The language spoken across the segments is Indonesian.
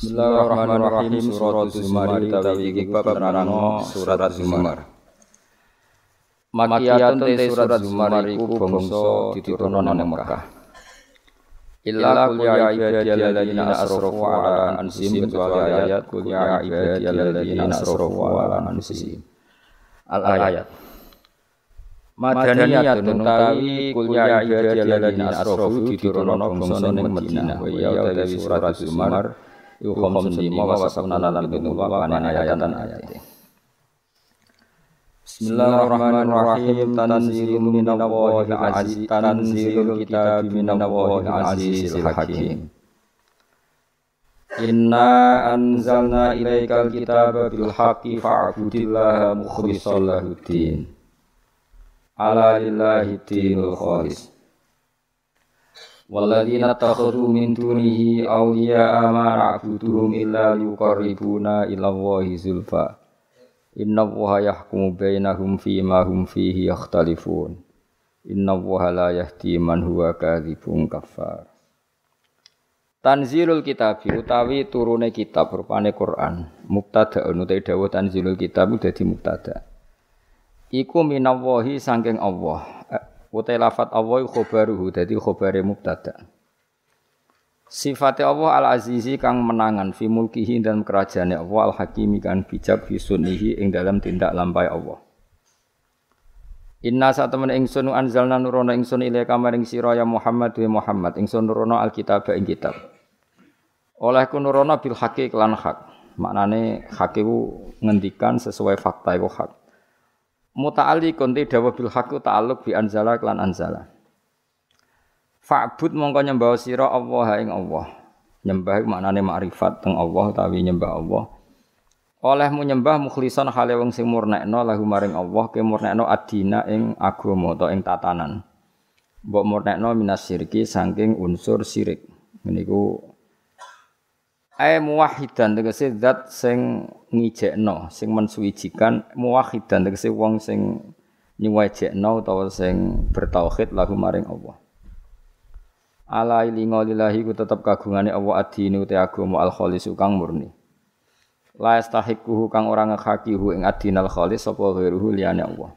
Bismillahirrahmanirrahim Surat Zumar utawi iki bab nerangno surat Zumar. Makiyatun te surat Zumar iku bangsa diturunno nang Mekah. Illa qul ya ibadiyalladzina asrafu ala anfusihim kecuali ayat qul ya ibadiyalladzina asrafu ala anfusihim. Al ayat. Madaniyatun utawi kul ya ibadiyalladzina asrafu diturunno bangsa ning Madinah. Wa ya utawi surat Zumar iku khamsun lima wa sabna lan pitung papan ayatan ayate Bismillahirrahmanirrahim tanzilun minallahil aziz tanzilul kitab minallahil azizil hakim. Inna anzalna ilaikal kitaba bil haqqi fa'budillaha mukhlishan lahuddin Ala lillahi dinul khalis Walladzina takhudhu min dunihi awliya'a ma na'buduhum illa yuqarribuna ila Allahi zulfa. Inna Allaha yahkumu bainahum fima hum fihi. Inna Allaha la yahdi man huwa. Tanzilul kitab utawi turune kitab rupane Quran. Mubtada utawi dawuh tanzilul kitab dadi mubtada. Iku minallahi saking Allah Utai lafat Allah khobaruhu dadi khobare mubtada. Sifate Allah al-azizi kang menangan fi mulkihi dan kerajaane Allah al-hakimi kan bijak fi sunnihi ing dalam tindak lampai Allah. Inna satemen ingsun anzalna nurono ingsun ile kamaring sira ya Muhammad wa Muhammad ingsun nurono alkitab ing kitab. Oleh ku nurono bil haqi kelan hak. Maknane hak iku ngendikan sesuai fakta iku hak muta'alliqun te dawa bil haqqi ta'alluq bi anzala klan anzala. Fa'bud mongko nyembah sira Allah ing Allah. Nyembah maknane makrifat teng Allah utawi nyembah Allah. Olehmu nyembah mukhlison hale wong sing murnekno lahu maring Allah ke murnekno adina ing agama utawa ing tatanan. Mbok murnekno minas syirki saking unsur syirik. Meniku Ai muwahidan tegese zat sing ngijekno, sing mensuwijikan muwahidan tegese wong sing nyuwajekno utawa sing bertauhid lahu maring Allah. Ala ilinga lillahi ku tetep kagungane Allah adine uti agama al khalis kang murni. La yastahiquhu kang ora nghakihu ing adinal khalis sapa ghairuhu liyane Allah.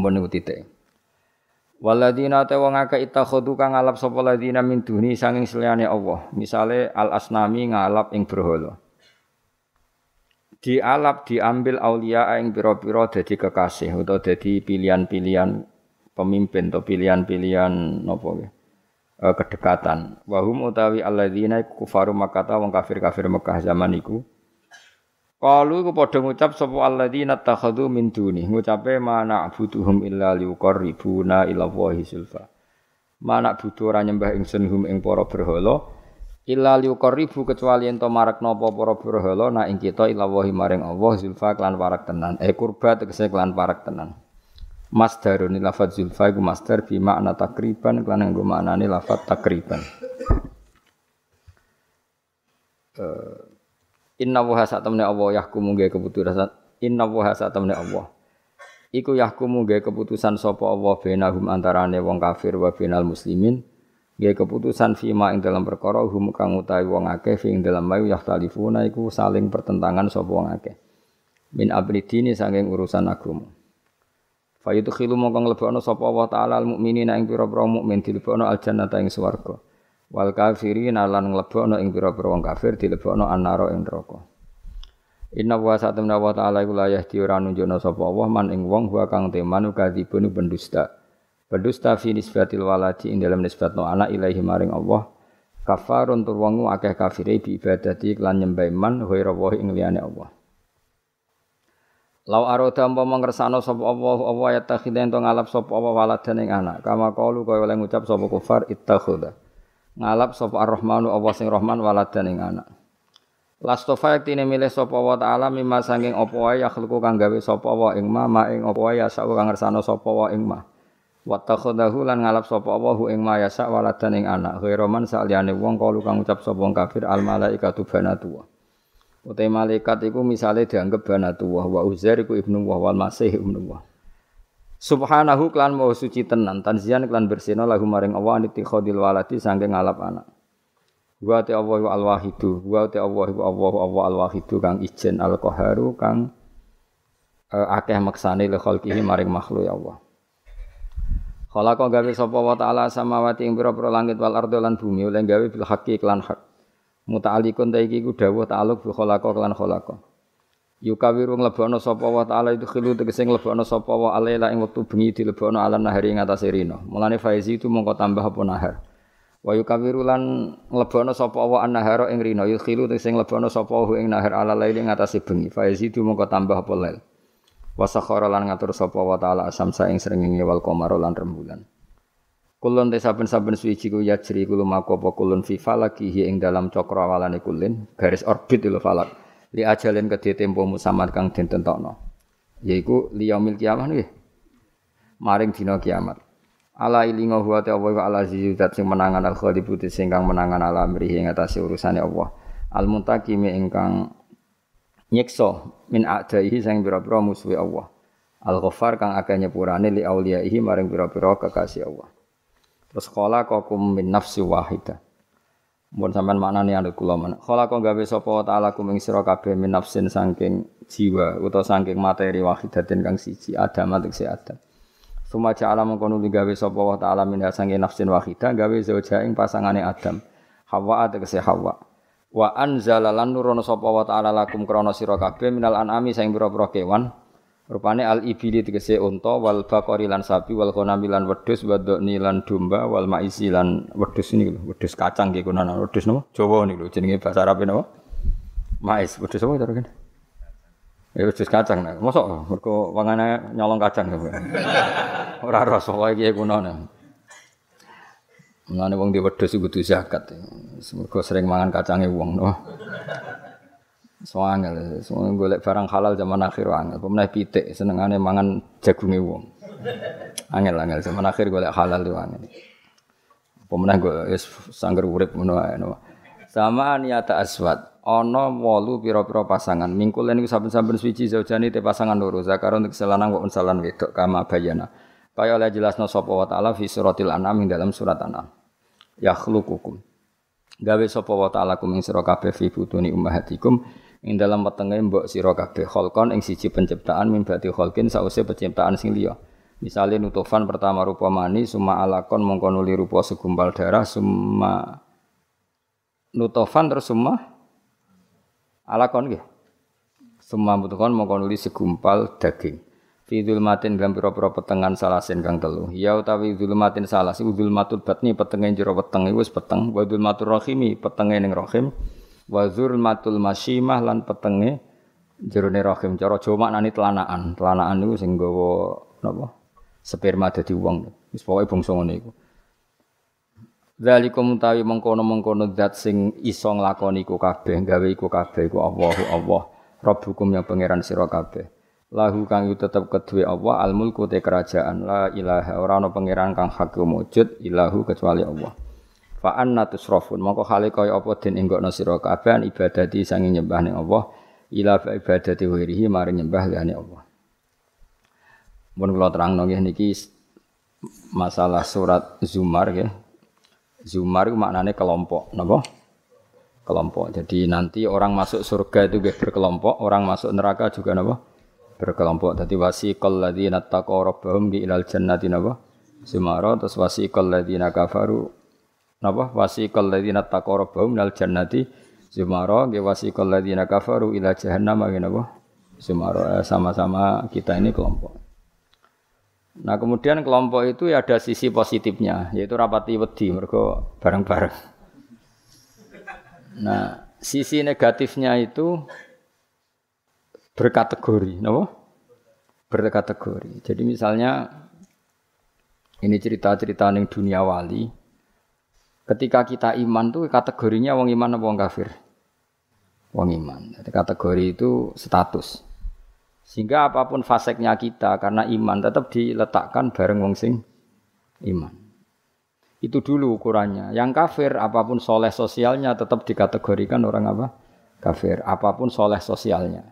Mbon niku titik. Waladina te wong akeh kang ngalap sapa ladina min duni sanging seliyane Allah. Misale al asnami ngalap ing berhala. Dialap diambil aulia ing pira-pira dadi kekasih utawa dadi pilihan-pilihan pemimpin atau pilihan-pilihan napa e, kedekatan. Wahum utawi alladzina kufaru Makkah wong kafir-kafir Mekah zaman iku Kalu ku padha ngucap sapa alladzina takhadhu min duni. Ngucape mana butuhum illa liqarribuna ila wahi sulfa. Mana butuh ora nyembah ingsun hum ing para berhala illa liqarribu kecuali ento marak napa para berhala na ing kita ila wahi maring Allah zulfa klan parak tenan. Eh kurba tegese klan parak tenan. Masdarun lafaz zulfa iku masdar bi makna takriban klan nggo maknane lafaz takriban. Uh, Inna wa satamne Allah yahkumu gawe keputusan. Inna wa satamne Allah. Iku yahkumu gawe keputusan sapa Allah bainahum antarane wong kafir wa bainal muslimin. Gawe keputusan fima ing dalam perkara hum kang utawi wong akeh fi ing dalam mayu yahtalifuna iku saling pertentangan sapa wong akeh. Min abridini saking urusan agama. Fa yudkhilu mongko nglebokno sapa Allah taala al mukminina ing pira-pira mukmin dilebokno al jannata ing swarga wal kafirin lan nglebokno ing pira-pira wong kafir dilebokno annara ing neraka Inna wa satamna wa ta'ala iku layah di ora nunjukna sapa Allah man ing wong wa kang teman kadzibun pendusta. Pendusta fi nisbatil waladi ing dalam nisbatno anak ilahi maring Allah. Kafarun tur wong akeh kafire bi ibadati lan nyembah man ghaira wa ing liyane Allah. Lau aroda umpama ngersano sapa Allah Allah ya takhidha ento ngalap sapa Allah waladan ing anak. Kama qalu kaya oleh ngucap sapa kufar ittakhudha ngalap sapa Ar-Rahmanu Allah sing Rahman waladan ing anak. Lastofa yektine milih sapa wa taala mimma sanging apa wae yakhluqu kang gawe sapa wa ing ma ma ing apa wae yasa kang ngersano sapa wa ing ma. Wa takhadahu lan ngalap sapa wa hu ing ma yasa waladan ing anak. Ghairoman saliyane wong kalu kang ngucap sapa wong kafir al malaikatu banatu. Utai malaikat iku misale dianggap banatu wa Uzair iku ibnu wa wal masih ibnu wa. Subhanahu klan mau suci tenan tanzian klan bersihna lahu maring Allah aniti khodil waladi sangge ngalap anak. Wa ta Allah al wahidu, wa ta Allah Allah Allah al wahidu kang ijen al qaharu kang uh, akeh maksane li khalqihi maring makhluk ya Allah. Khalaqa gawe sapa wa ta'ala samawati ing pira-pira langit wal ardo lan bumi oleh gawe bil haqqi lan hak. Muta'alliqun ta iki ku dawuh ta'alluq bi khalaqa lan khalaqa. Yukawiru nglebokno sapa wa ta'ala itu khilu tegese nglebokno sapa wa alaila ing wektu bengi dilebokno ala nahari ing atase rino. Mulane faizi itu mongko tambah apa nahar. Wa yukawiru lan nglebokno sapa wa an-nahara ing rino. Yukhilu tegese nglebokno sapa ing nahar ala laili ing atase bengi. Faizi itu mongko tambah apa lail. Wa sakhara lan ngatur sapa wa ta'ala asamsa ing srengenge wal qamara lan rembulan. Kulun te saben-saben suci ku yajri kulo mako apa kulun fi falakihi ing dalam cakrawalane kulin garis orbit lho falak li ajalin kedhe tempo musamad kang den tentokno. Yaiku liyaumil kiamah nggih. Maring dina kiamat. Ala ilinga huwa ta wa ala zat sing menangan al khalifu sing kang menangan ala mrihi ing atase urusane Allah. Al muntakimi ingkang nyiksa min a'daihi sing pira-pira musuhe Allah. Al ghaffar kang akeh nyepurane li auliyaihi maring pira-pira kekasih Allah. Terus qala qakum min nafsi wahidah Mun sampean maknane anut kula men. Khalaqa gawe sapa ta'ala kuming sira kabeh min nafsin saking jiwa utawa saking materi wahidatin kang siji Adam tegese Adam. Suma ja'ala mengko nuli gawe sapa wa ta'ala min saking nafsin wahidah gawe zauja ing pasangane Adam. Hawa tegese Hawa. Wa anzala lan nurono sapa wa ta'ala lakum krana sira kabeh minal an'ami saing pira-pira kewan Rupane al ibili tegese unta wal baqari lan sapi wal ghanami lan wedhus wadoni lan domba wal maisi lan wedhus ini lho wedhus kacang ki kuno wedhus napa? Jawa niku jenenge bahasa Arab napa? Mais. Wedhus apa cara Ya wedhus kacang. Nah. Mosok mergo wangane nyolong kacang. Ora ros pokoke iki kuno Mulane wong di wedhus kudu zakat. Mergo sering mangan kacange wong no. Soangel, semua golek barang halal zaman akhir angel. Pemenang pitik senengane mangan jagunge wong. Angel angel zaman akhir golek halal tuh angel. Pemenang gue es sangger urip ngono ae. Sama niata aswad. Ana wolu pira-pira pasangan. Mingkul niku saben-saben suci zaujani te pasangan loro. Zakar untuk selanang wa unsalan wedok kama bayana. Kaya oleh jelasno sapa wa ta'ala fi suratil anam ing dalam surat anam. Yakhluqukum. Gawe sapa wa ta'ala kum ing sira kabeh fi butuni ummahatikum ing dalam wetenge mbok sira kabeh kholqon ing siji penciptaan min bati kholqin sause penciptaan sing liya. Misale nutufan pertama rupa mani summa alakon mongko nuli rupa segumpal darah summa nutufan terus summa alakon nggih. Summa nutufan mongko nuli segumpal daging. Fi dzulmatin dalam pira-pira petengan salasin kang telu. Ya utawi dzulmatin salas iku dzulmatul batni petenge jero weteng iku wis peteng. Wa dzulmatur rahimi petenge ning rahim wa zulmatul masyimah lan petenge jerone rahim cara Jawa maknane telanaan. Telanaan niku sing nggawa napa? Sperma dadi wong. Wis pokoke bangsa ngene iku. Zalikum utawi mengkono-mengkono zat sing iso nglakoni iku kabeh gawe iku kabeh iku Allahu Allah. Rabbukum yang pangeran sira kabeh. Lahu kang tetep kedue Allah al mulku te kerajaan. La ilaha ora ana pangeran kang hak wujud ilahu kecuali Allah Fa anna tusrafun mongko hale kaya apa den enggokno sira kabeh ibadati sange nyembah ning Allah ila ibadati wirihi maring nyembah liyane Allah. Mun kula terangno nggih niki masalah surat Zumar ya. Zumar itu maknanya kelompok, napa? Kelompok. Jadi nanti orang masuk surga itu berkelompok, orang masuk neraka juga napa? Berkelompok. Jadi wasiqal ladzina taqaw rabbahum ilal jannati napa? Zumara terus wasiqal ladzina kafaru napa wasiqal ladzina taqaw rabbahum minal jannati zumara nggih wasiqal ladzina kafaru ila jahannam nggih napa zumara eh, sama-sama kita ini kelompok Nah kemudian kelompok itu ya ada sisi positifnya yaitu rapati wedi mergo bareng-bareng. Nah sisi negatifnya itu berkategori, napa? Berkategori. Jadi misalnya ini cerita-cerita ning dunia wali. Ketika kita iman tuh kategorinya wong iman apa wong kafir? Wong iman. Jadi kategori itu status. Sehingga apa pun faseknya kita karena iman tetap diletakkan bareng wong sing iman. Itu dulu ukurannya. Yang kafir apa pun soleh sosialnya tetap dikategorikan orang apa? Kafir. Apa pun soleh sosialnya.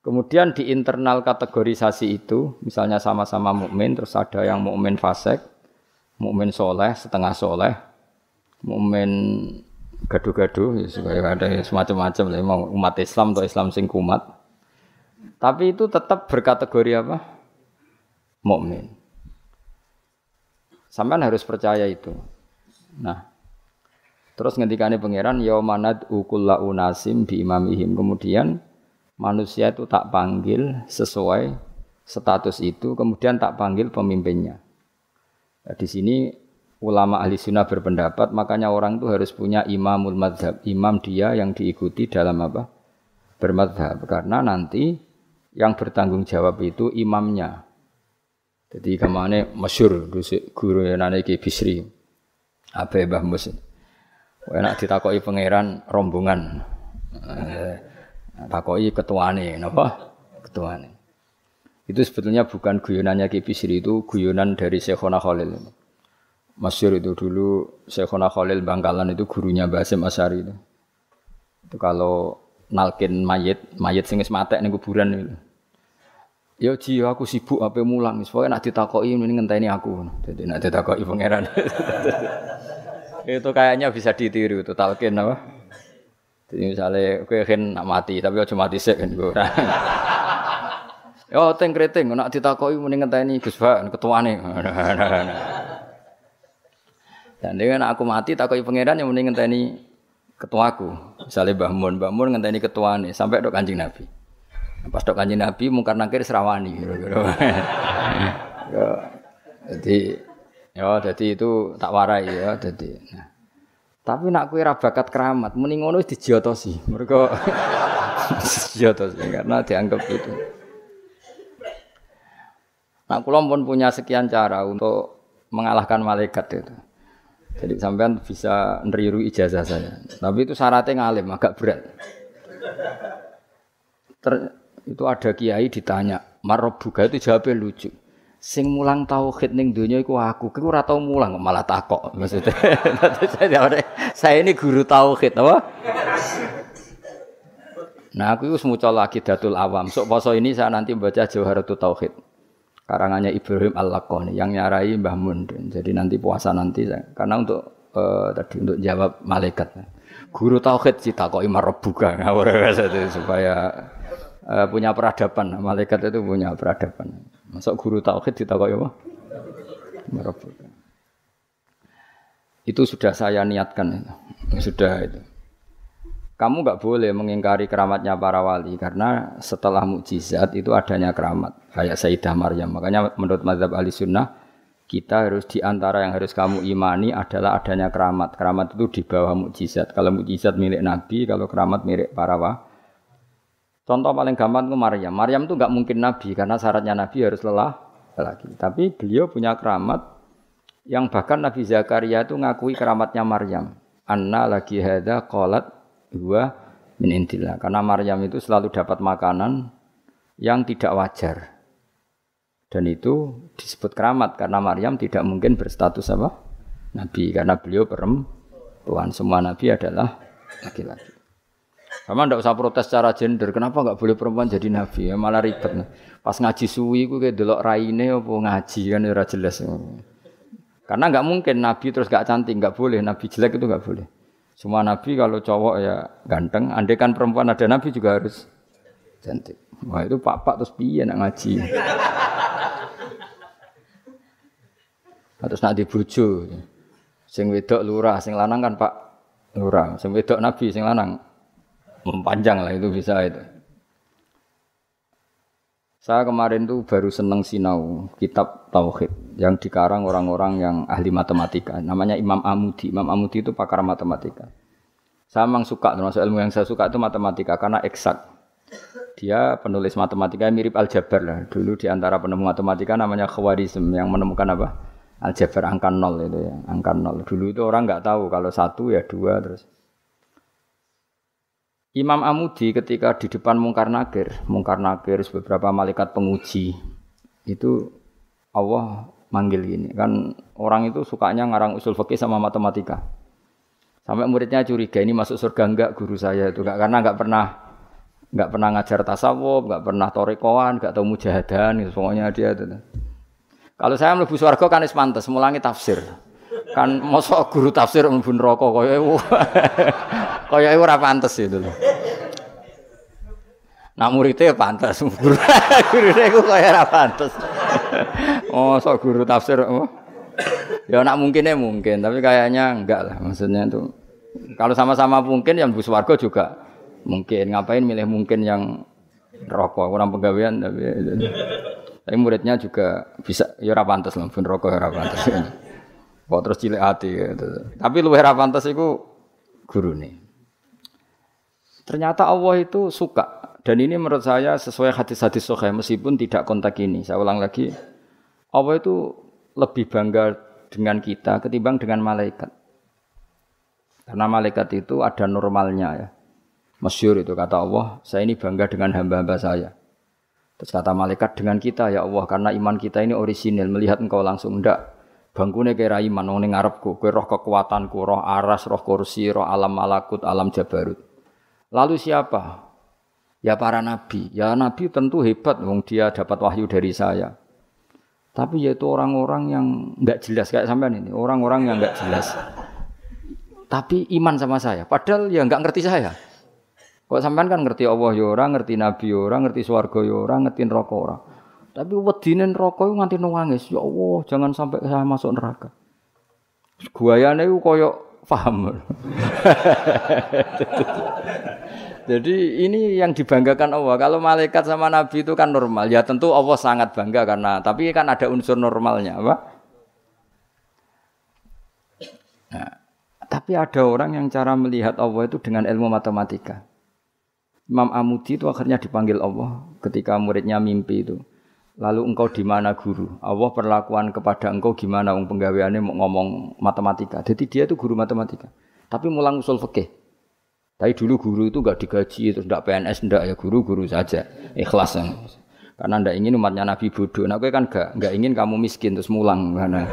Kemudian di internal kategorisasi itu, misalnya sama-sama mukmin, terus ada yang mukmin fasek, mukmin soleh setengah soleh, mukmin gaduh-gaduh ya, ada semacam-macam lah mau umat Islam atau Islam sing kumat. Tapi itu tetap berkategori apa? Mukmin. Sampai harus percaya itu. Nah, terus ngendikane pangeran yaumanad ukulla unasim bi imamihim. Kemudian manusia itu tak panggil sesuai status itu, kemudian tak panggil pemimpinnya. Nah, di sini ulama ahli sunnah berpendapat makanya orang itu harus punya imamul madhab. Imam dia yang diikuti dalam apa? Bermadhab. Karena nanti yang bertanggung jawab itu imamnya. Jadi ke mana? Masyur. Guru yang nane ki bisri. Apa ya bah mus enak ditakoi pangeran rombongan. Eh, takoi ketuane napa? Ketuane itu sebetulnya bukan guyonannya Ki Bisri itu guyonan dari Syekhona Khalil Masyur itu dulu Syekhona Khalil Bangkalan itu gurunya Basim Asyari itu. Itu kalau nalkin mayit, mayit sing wis matek ning kuburan itu. Ya ji aku sibuk apa mulang, soalnya nak ditakoki ini ngenteni aku. Jadi nak ditakoki pangeran. itu kayaknya bisa ditiru itu talkin apa? Jadi misalnya kowe kan mati tapi aja mati sik kan gue. Yo teng kreting nak ditakoki muni ngenteni Gus Pak ketuane. Dan dengan aku mati takoki pangeran yang mending ngenteni ketuaku. Misalnya Mbah Mun, Mbah Mun ngenteni ketuane sampai dok Kanjeng Nabi. Pas dok Kanjeng Nabi mungkar nakir serawani. ya, jadi ya jadi itu tak warai ya jadi. Nah. Tapi nak kue bakat keramat, mending ngono dijotosi. Mereka dijotosi karena dianggap itu. Nah, kula pun punya sekian cara untuk mengalahkan malaikat itu. Jadi sampean bisa neriru ijazah saya. Tapi itu syaratnya ngalim, agak berat. Ter, itu ada kiai ditanya, Marobuga itu jawabnya lucu. Sing mulang tauhid ning donya iku aku. Kowe ora tau mulang malah takok maksudnya. saya ini guru tauhid apa? Nah, aku itu semuanya lagi datul awam. Sok poso ini saya nanti baca Jawharatul Tauhid karangannya Ibrahim Al-Laqani yang nyarai Mbah Mun. Jadi nanti puasa nanti karena untuk uh, tadi untuk jawab malaikat. Guru tauhid cita kok imar rebuka supaya uh, punya peradaban. Malaikat itu punya peradaban. Masuk guru tauhid cita kok apa? Rebuka. Itu sudah saya niatkan. Sudah itu. Kamu nggak boleh mengingkari keramatnya para wali karena setelah mukjizat itu adanya keramat kayak Sayyidah Maryam. Makanya menurut mazhab ahli sunnah kita harus di antara yang harus kamu imani adalah adanya keramat. Keramat itu di bawah mukjizat. Kalau mukjizat milik Nabi, kalau keramat milik para wali. Contoh paling gampang itu Maryam. Maryam itu nggak mungkin Nabi karena syaratnya Nabi harus lelah lagi. Tapi beliau punya keramat yang bahkan Nabi Zakaria itu ngakui keramatnya Maryam. Anna lagi hada qalat Dua min indillah. Karena Maryam itu selalu dapat makanan yang tidak wajar. Dan itu disebut keramat karena Maryam tidak mungkin berstatus apa? Nabi karena beliau perempuan. Semua nabi adalah laki-laki. Sama ndak usah protes secara gender. Kenapa nggak boleh perempuan jadi nabi? Ya malah ribet. Pas ngaji suwi ku kayak delok raine apa ngaji kan ora jelas. Karena nggak mungkin nabi terus gak cantik, nggak boleh. Nabi jelek itu nggak boleh. Semua nabi kalau cowok ya ganteng, andai kan perempuan ada nabi juga harus cantik. Wah itu pak-pak terus piye nak ngaji. Terus nak dibujo. Sing wedok lurah, sing lanang kan Pak lurah. Sing wedok nabi, sing lanang mempanjang lah itu bisa itu. Saya kemarin tuh baru seneng sinau kitab Tauhid yang dikarang orang-orang yang ahli matematika. Namanya Imam Amudi. Imam Amudi itu pakar matematika. Saya memang suka, termasuk ilmu yang saya suka itu matematika karena eksak. Dia penulis matematika mirip aljabar lah. Dulu di antara penemu matematika namanya Khawarizm yang menemukan apa? Aljabar angka nol itu ya, angka nol. Dulu itu orang nggak tahu kalau satu ya dua terus Imam Amudi ketika di depan Mungkar Nakir, Mungkar Nakir beberapa malaikat penguji, itu Allah manggil gini. Kan orang itu sukanya ngarang usul fikih sama matematika. Sampai muridnya curiga ini masuk surga enggak guru saya itu enggak karena enggak pernah enggak pernah ngajar tasawuf, enggak pernah torekoan, enggak tahu mujahadan gitu. Pokoknya dia itu. Kalau saya mlebu surga kan wis pantes mulangi tafsir. Kan mosok guru tafsir mlebu neraka kaya kaya ora pantes itu lho. Nak muridnya ya pantas, guru gurune iku kaya ora pantes. Oh, sok guru tafsir oh. Ya nak mungkinnya mungkin, tapi kayaknya enggak lah. Maksudnya itu kalau sama-sama mungkin yang bus warga juga mungkin. Ngapain milih mungkin yang rokok orang pegawaian tapi tapi muridnya juga bisa ya ora pantes lah pun rokok ya ora pantes. Kok terus cilik hati gitu. Tapi luwih ora pantes iku gurune. Ternyata Allah itu suka dan ini menurut saya sesuai hadis-hadis sahih meskipun tidak kontak ini. Saya ulang lagi. Allah itu lebih bangga dengan kita ketimbang dengan malaikat. Karena malaikat itu ada normalnya ya. Masyur itu kata Allah, saya ini bangga dengan hamba-hamba saya. Terus kata malaikat dengan kita ya Allah, karena iman kita ini orisinil, melihat engkau langsung ndak. Bangkune kira iman wong ning ngarepku, kowe roh kekuatanku, roh aras, roh kursi, roh alam malakut, alam jabarut. Lalu siapa? Ya para nabi. Ya nabi tentu hebat wong dia dapat wahyu dari saya. Tapi yaitu orang-orang yang nggak jelas kayak sampean ini, orang-orang yang nggak jelas. Tapi iman sama saya, padahal ya nggak ngerti saya. Kok sampean kan ngerti Allah ya ora, ngerti nabi ya ora, ngerti swarga ya ora, ngerti neraka ora. Tapi wedine neraka iku nganti nangis, ya Allah, jangan sampai saya masuk neraka. Guayane iku koyo paham. Jadi ini yang dibanggakan Allah. Kalau malaikat sama nabi itu kan normal. Ya tentu Allah sangat bangga karena tapi kan ada unsur normalnya, apa? Nah, tapi ada orang yang cara melihat Allah itu dengan ilmu matematika. Imam Amudi itu akhirnya dipanggil Allah ketika muridnya mimpi itu. Lalu engkau di mana guru? Allah perlakuan kepada engkau gimana? Wong penggaweannya mau ngomong matematika. Jadi dia itu guru matematika. Tapi mulang usul fikih. Tapi dulu guru itu enggak digaji, terus enggak PNS, enggak ya guru-guru saja. Ikhlas. Karena ndak ingin umatnya Nabi bodoh. Nah, kan enggak enggak ingin kamu miskin terus mulang karena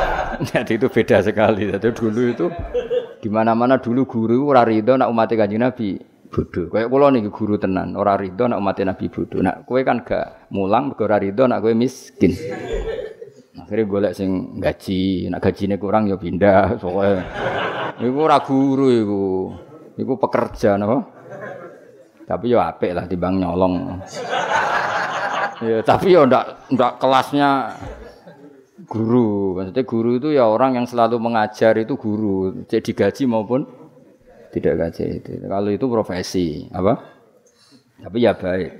jadi itu beda sekali. Jadi dulu itu di mana-mana dulu guru ora rido nak umat Kanjeng Nabi bodoh. Kayak kula niki guru tenan, ora rido nak umat Nabi bodoh. Nak kowe kan gak mulang mergo ora rido nak kowe miskin. Akhirnya golek sing gaji, nak gajine kurang ya pindah. Soalnya iku ora guru iku. Iku pekerja napa? Tapi ya apik lah timbang nyolong. ya, tapi ya ndak ndak kelasnya guru. Maksudnya guru itu ya orang yang selalu mengajar itu guru, cek digaji maupun tidak itu. Kalau itu profesi, apa? Tapi ya baik.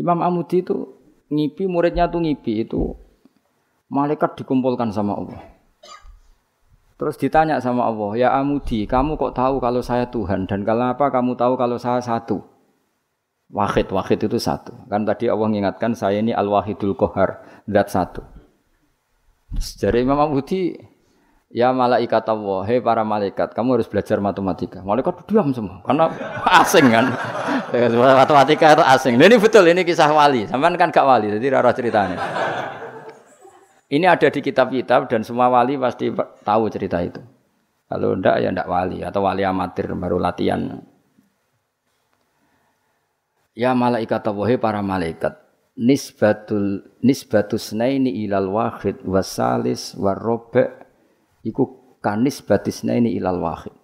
Imam Amudi itu ngipi muridnya tuh ngipi itu malaikat dikumpulkan sama Allah. Terus ditanya sama Allah, ya Amudi, kamu kok tahu kalau saya Tuhan dan kalau apa kamu tahu kalau saya satu? Wahid, wahid itu satu. Kan tadi Allah mengingatkan saya ini al-wahidul kohar, zat satu. Jadi Imam Amudi, ya malaikat Allah, hei para malaikat, kamu harus belajar matematika. Malaikat diam semua, karena asing kan. matematika itu asing. Ini betul, ini kisah wali. Sampai kan gak wali, jadi rara ceritanya. Ini ada di kitab-kitab dan semua wali pasti tahu cerita itu. Kalau ndak ya ndak wali atau wali amatir baru latihan. Ya malaikat Allah para malaikat nisbatul nisbatus naini ilal wahid wasalis warobe iku kanis batis naini ilal wahid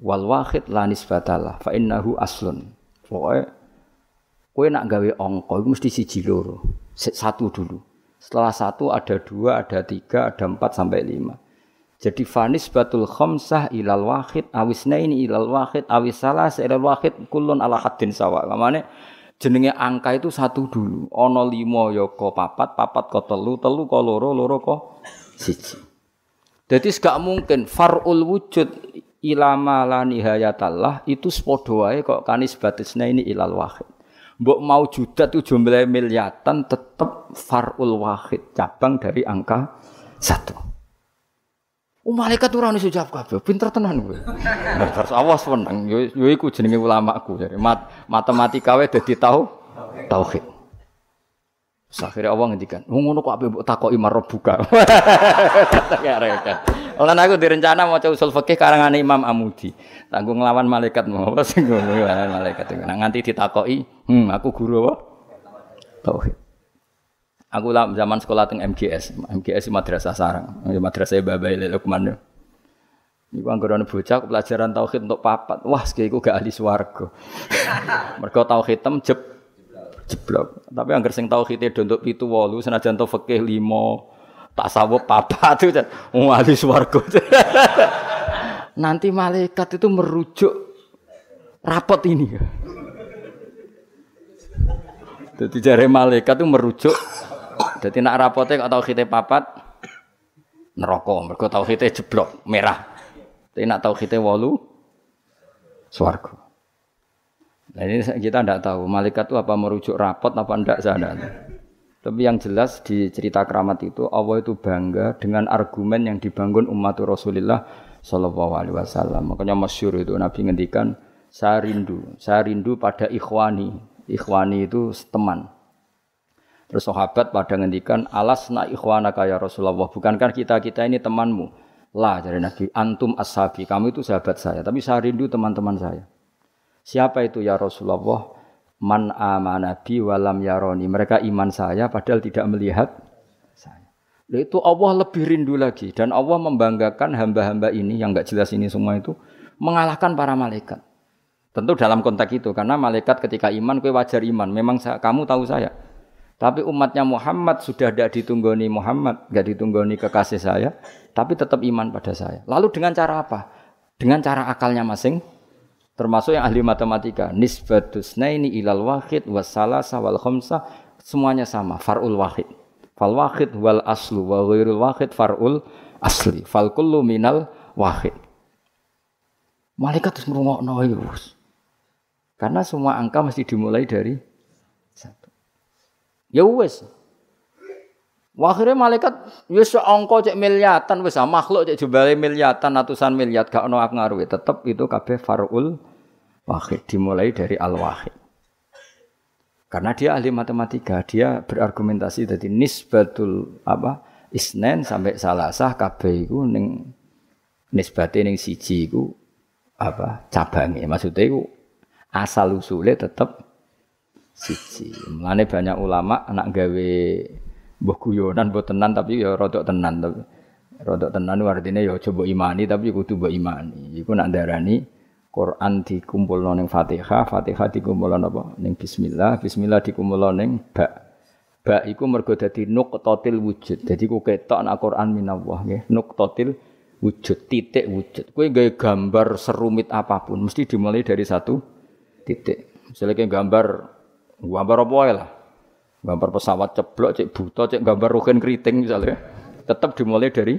wal wahid la nisbatalah fa innahu aslun pokoke kowe nak gawe angka iku mesti siji loro satu dulu setelah satu ada dua, ada tiga, ada empat sampai lima. Jadi fanis batul khomsah ilal wahid awisna ini ilal wahid awis salah ilal wahid kulun ala haddin sawa. Kamane jenenge angka itu satu dulu. Ono limo yoko ya papat, papat ko telu, telu ko loro, loro ko siji. Jadi gak mungkin farul wujud ilama la nihayatallah itu sepodo wae kok kanis batisna ini ilal wahid. Mbok mau judat itu jumlah miliatan tetap farul wahid, cabang dari angka satu. Oh, malaikat ora iso jawab kabeh, pinter tenan kowe. Terus awas seneng, yo iku jenenge ulamaku. Jadi mat, matematika wae dadi tau tauhid. Akhirnya Allah ngendikan, ngono kok ape mbok takoki marab buka. Ya Lan aku direncana mau usul fikih karangan Imam Amudi. Tanggung nglawan malaikat apa sing nglawan malaikat. Nah, nganti ditakoki, "Hmm, aku guru apa?" Tauhid. Aku lah zaman sekolah teng MGS, MGS Madrasah Sarang, Madrasah Babai Lukman. Iku anggere bocah pelajaran tauhid untuk papat. Wah, sekali iku gak ahli swarga. Mergo tauhid tem jeb jeblok. Tapi angger sing tauhide untuk pitu wolu senajan to fikih limo, tasawuf papat itu wong ahli swarga. Nanti malaikat itu merujuk rapot ini. Jadi jari malaikat itu merujuk jadi nak rapote kok tauhide papat neraka, mergo tauhide jeblok merah. Tapi nak tauhide wolu swarga. Nah ini kita tidak tahu malaikat itu apa merujuk rapot apa tidak sana. Tapi yang jelas di cerita keramat itu Allah itu bangga dengan argumen yang dibangun umat Rasulullah Shallallahu Alaihi Wasallam. Makanya masyur itu Nabi ngendikan saya rindu, saya rindu pada ikhwani. Ikhwani itu teman. Terus sahabat pada ngendikan alas na ikhwana kaya Rasulullah. Bukankah kita kita ini temanmu? Lah dari Nabi antum ashabi. Kamu itu sahabat saya. Tapi saya rindu teman-teman saya. Siapa itu ya Rasulullah? Man amanabi walam yaroni. Mereka iman saya padahal tidak melihat saya. Itu Allah lebih rindu lagi dan Allah membanggakan hamba-hamba ini yang nggak jelas ini semua itu mengalahkan para malaikat. Tentu dalam konteks itu karena malaikat ketika iman kue wajar iman. Memang saya, kamu tahu saya. Tapi umatnya Muhammad sudah tidak ditunggoni Muhammad, nggak ditunggoni kekasih saya, tapi tetap iman pada saya. Lalu dengan cara apa? Dengan cara akalnya masing, termasuk yang ahli matematika. Nisbatus naini ilal wahid wassalasa wal khamsa semuanya sama, farul wahid. Fal wahid wal aslu wa ghairul wahid farul asli. Fal kullu minal wahid. Malaikat terus merungokno Karena semua angka mesti dimulai dari Ya wis. Akhirnya malaikat ya angka cek miliatan wis ah, makhluk cek jumlahe miliatan ratusan miliar gak ono ngaruhi tetep itu kabeh farul wahid dimulai dari al wahid. Karena dia ahli matematika, dia berargumentasi dari nisbatul apa isnen sampai salasah kabeh iku ning nisbate ning siji iku apa cabangnya maksudnya iku asal usulnya tetap siji. Mulane banyak ulama anak gawe mbah guyonan mbok tenan tapi ya rodok tenan tapi rodok tenan artinya ya coba imani tapi kudu mbok imani. Iku nak darani Quran dikumpulno ning Fatihah, Fatihah dikumpulno apa? Ning bismillah, bismillah dikumpulno ning ba. Ba iku mergo dadi nuqtatil wujud. Dadi ku ketok nak Quran minallah nggih. Nuqtatil wujud, titik wujud. Kowe gawe gambar serumit apa pun mesti dimulai dari satu titik. Misalnya kayak gambar Gambar apa lah? Gambar pesawat ceblok, cek buta, cek gambar rugen keriting misalnya. Tetap dimulai dari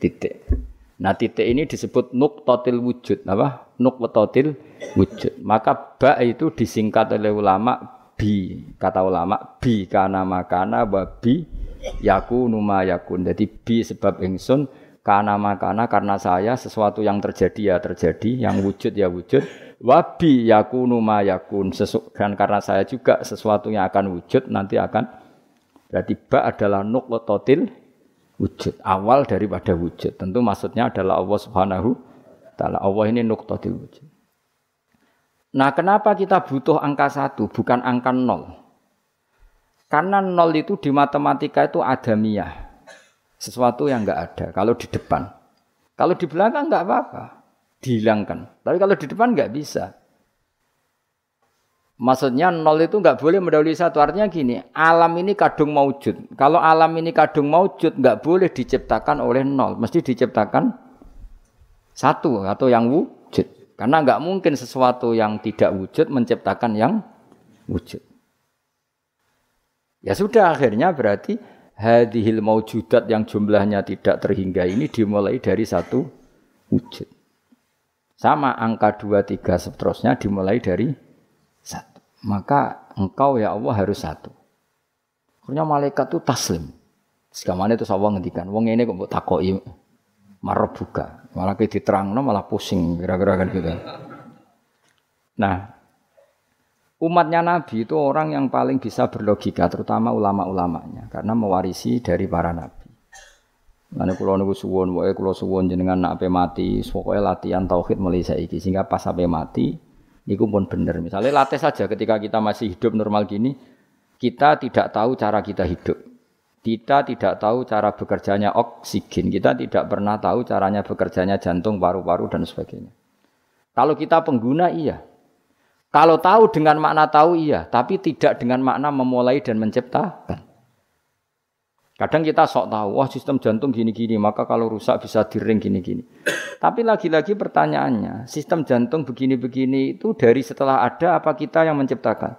titik. Nah titik ini disebut nuktotil wujud. Apa? Nuktotil wujud. Maka ba itu disingkat oleh ulama bi. Kata ulama bi kana makana wa bi yaku numa yakun. Jadi bi sebab ingsun kana makana karena saya sesuatu yang terjadi ya terjadi, yang wujud ya wujud wabi yakunu ma yakun dan karena saya juga sesuatu yang akan wujud nanti akan berarti ba adalah nuqtatil wujud awal daripada wujud tentu maksudnya adalah Allah Subhanahu taala Allah ini nuqtatil wujud nah kenapa kita butuh angka satu bukan angka nol karena nol itu di matematika itu adamiah sesuatu yang enggak ada kalau di depan kalau di belakang enggak apa-apa dihilangkan. Tapi kalau di depan nggak bisa. Maksudnya nol itu nggak boleh mendahului satu. Artinya gini, alam ini kadung maujud. Kalau alam ini kadung maujud, nggak boleh diciptakan oleh nol. Mesti diciptakan satu atau yang wujud. Karena nggak mungkin sesuatu yang tidak wujud menciptakan yang wujud. Ya sudah akhirnya berarti hadihil maujudat yang jumlahnya tidak terhingga ini dimulai dari satu wujud. Sama angka dua tiga seterusnya dimulai dari satu. Maka engkau ya Allah harus satu. Akhirnya malaikat itu taslim. Sekamane itu sawang ngendikan, wong ini kok takoki marah buka. Malah diterangno malah pusing kira-kira kan gitu. Nah, umatnya Nabi itu orang yang paling bisa berlogika, terutama ulama-ulamanya, karena mewarisi dari para nabi. Mane kula niku suwun, wae kula suwun jenengan nak ape mati, pokoke latihan tauhid mulai saiki sehingga pas ape mati niku pun bener. Misalnya latih saja ketika kita masih hidup normal gini, kita tidak tahu cara kita hidup. Kita tidak tahu cara bekerjanya oksigen. Kita tidak pernah tahu caranya bekerjanya jantung, paru-paru, dan sebagainya. Kalau kita pengguna, iya. Kalau tahu dengan makna tahu, iya. Tapi tidak dengan makna memulai dan menciptakan. Kadang kita sok tahu, wah sistem jantung gini-gini, maka kalau rusak bisa diring gini-gini. Tapi lagi-lagi pertanyaannya, sistem jantung begini-begini itu dari setelah ada apa kita yang menciptakan?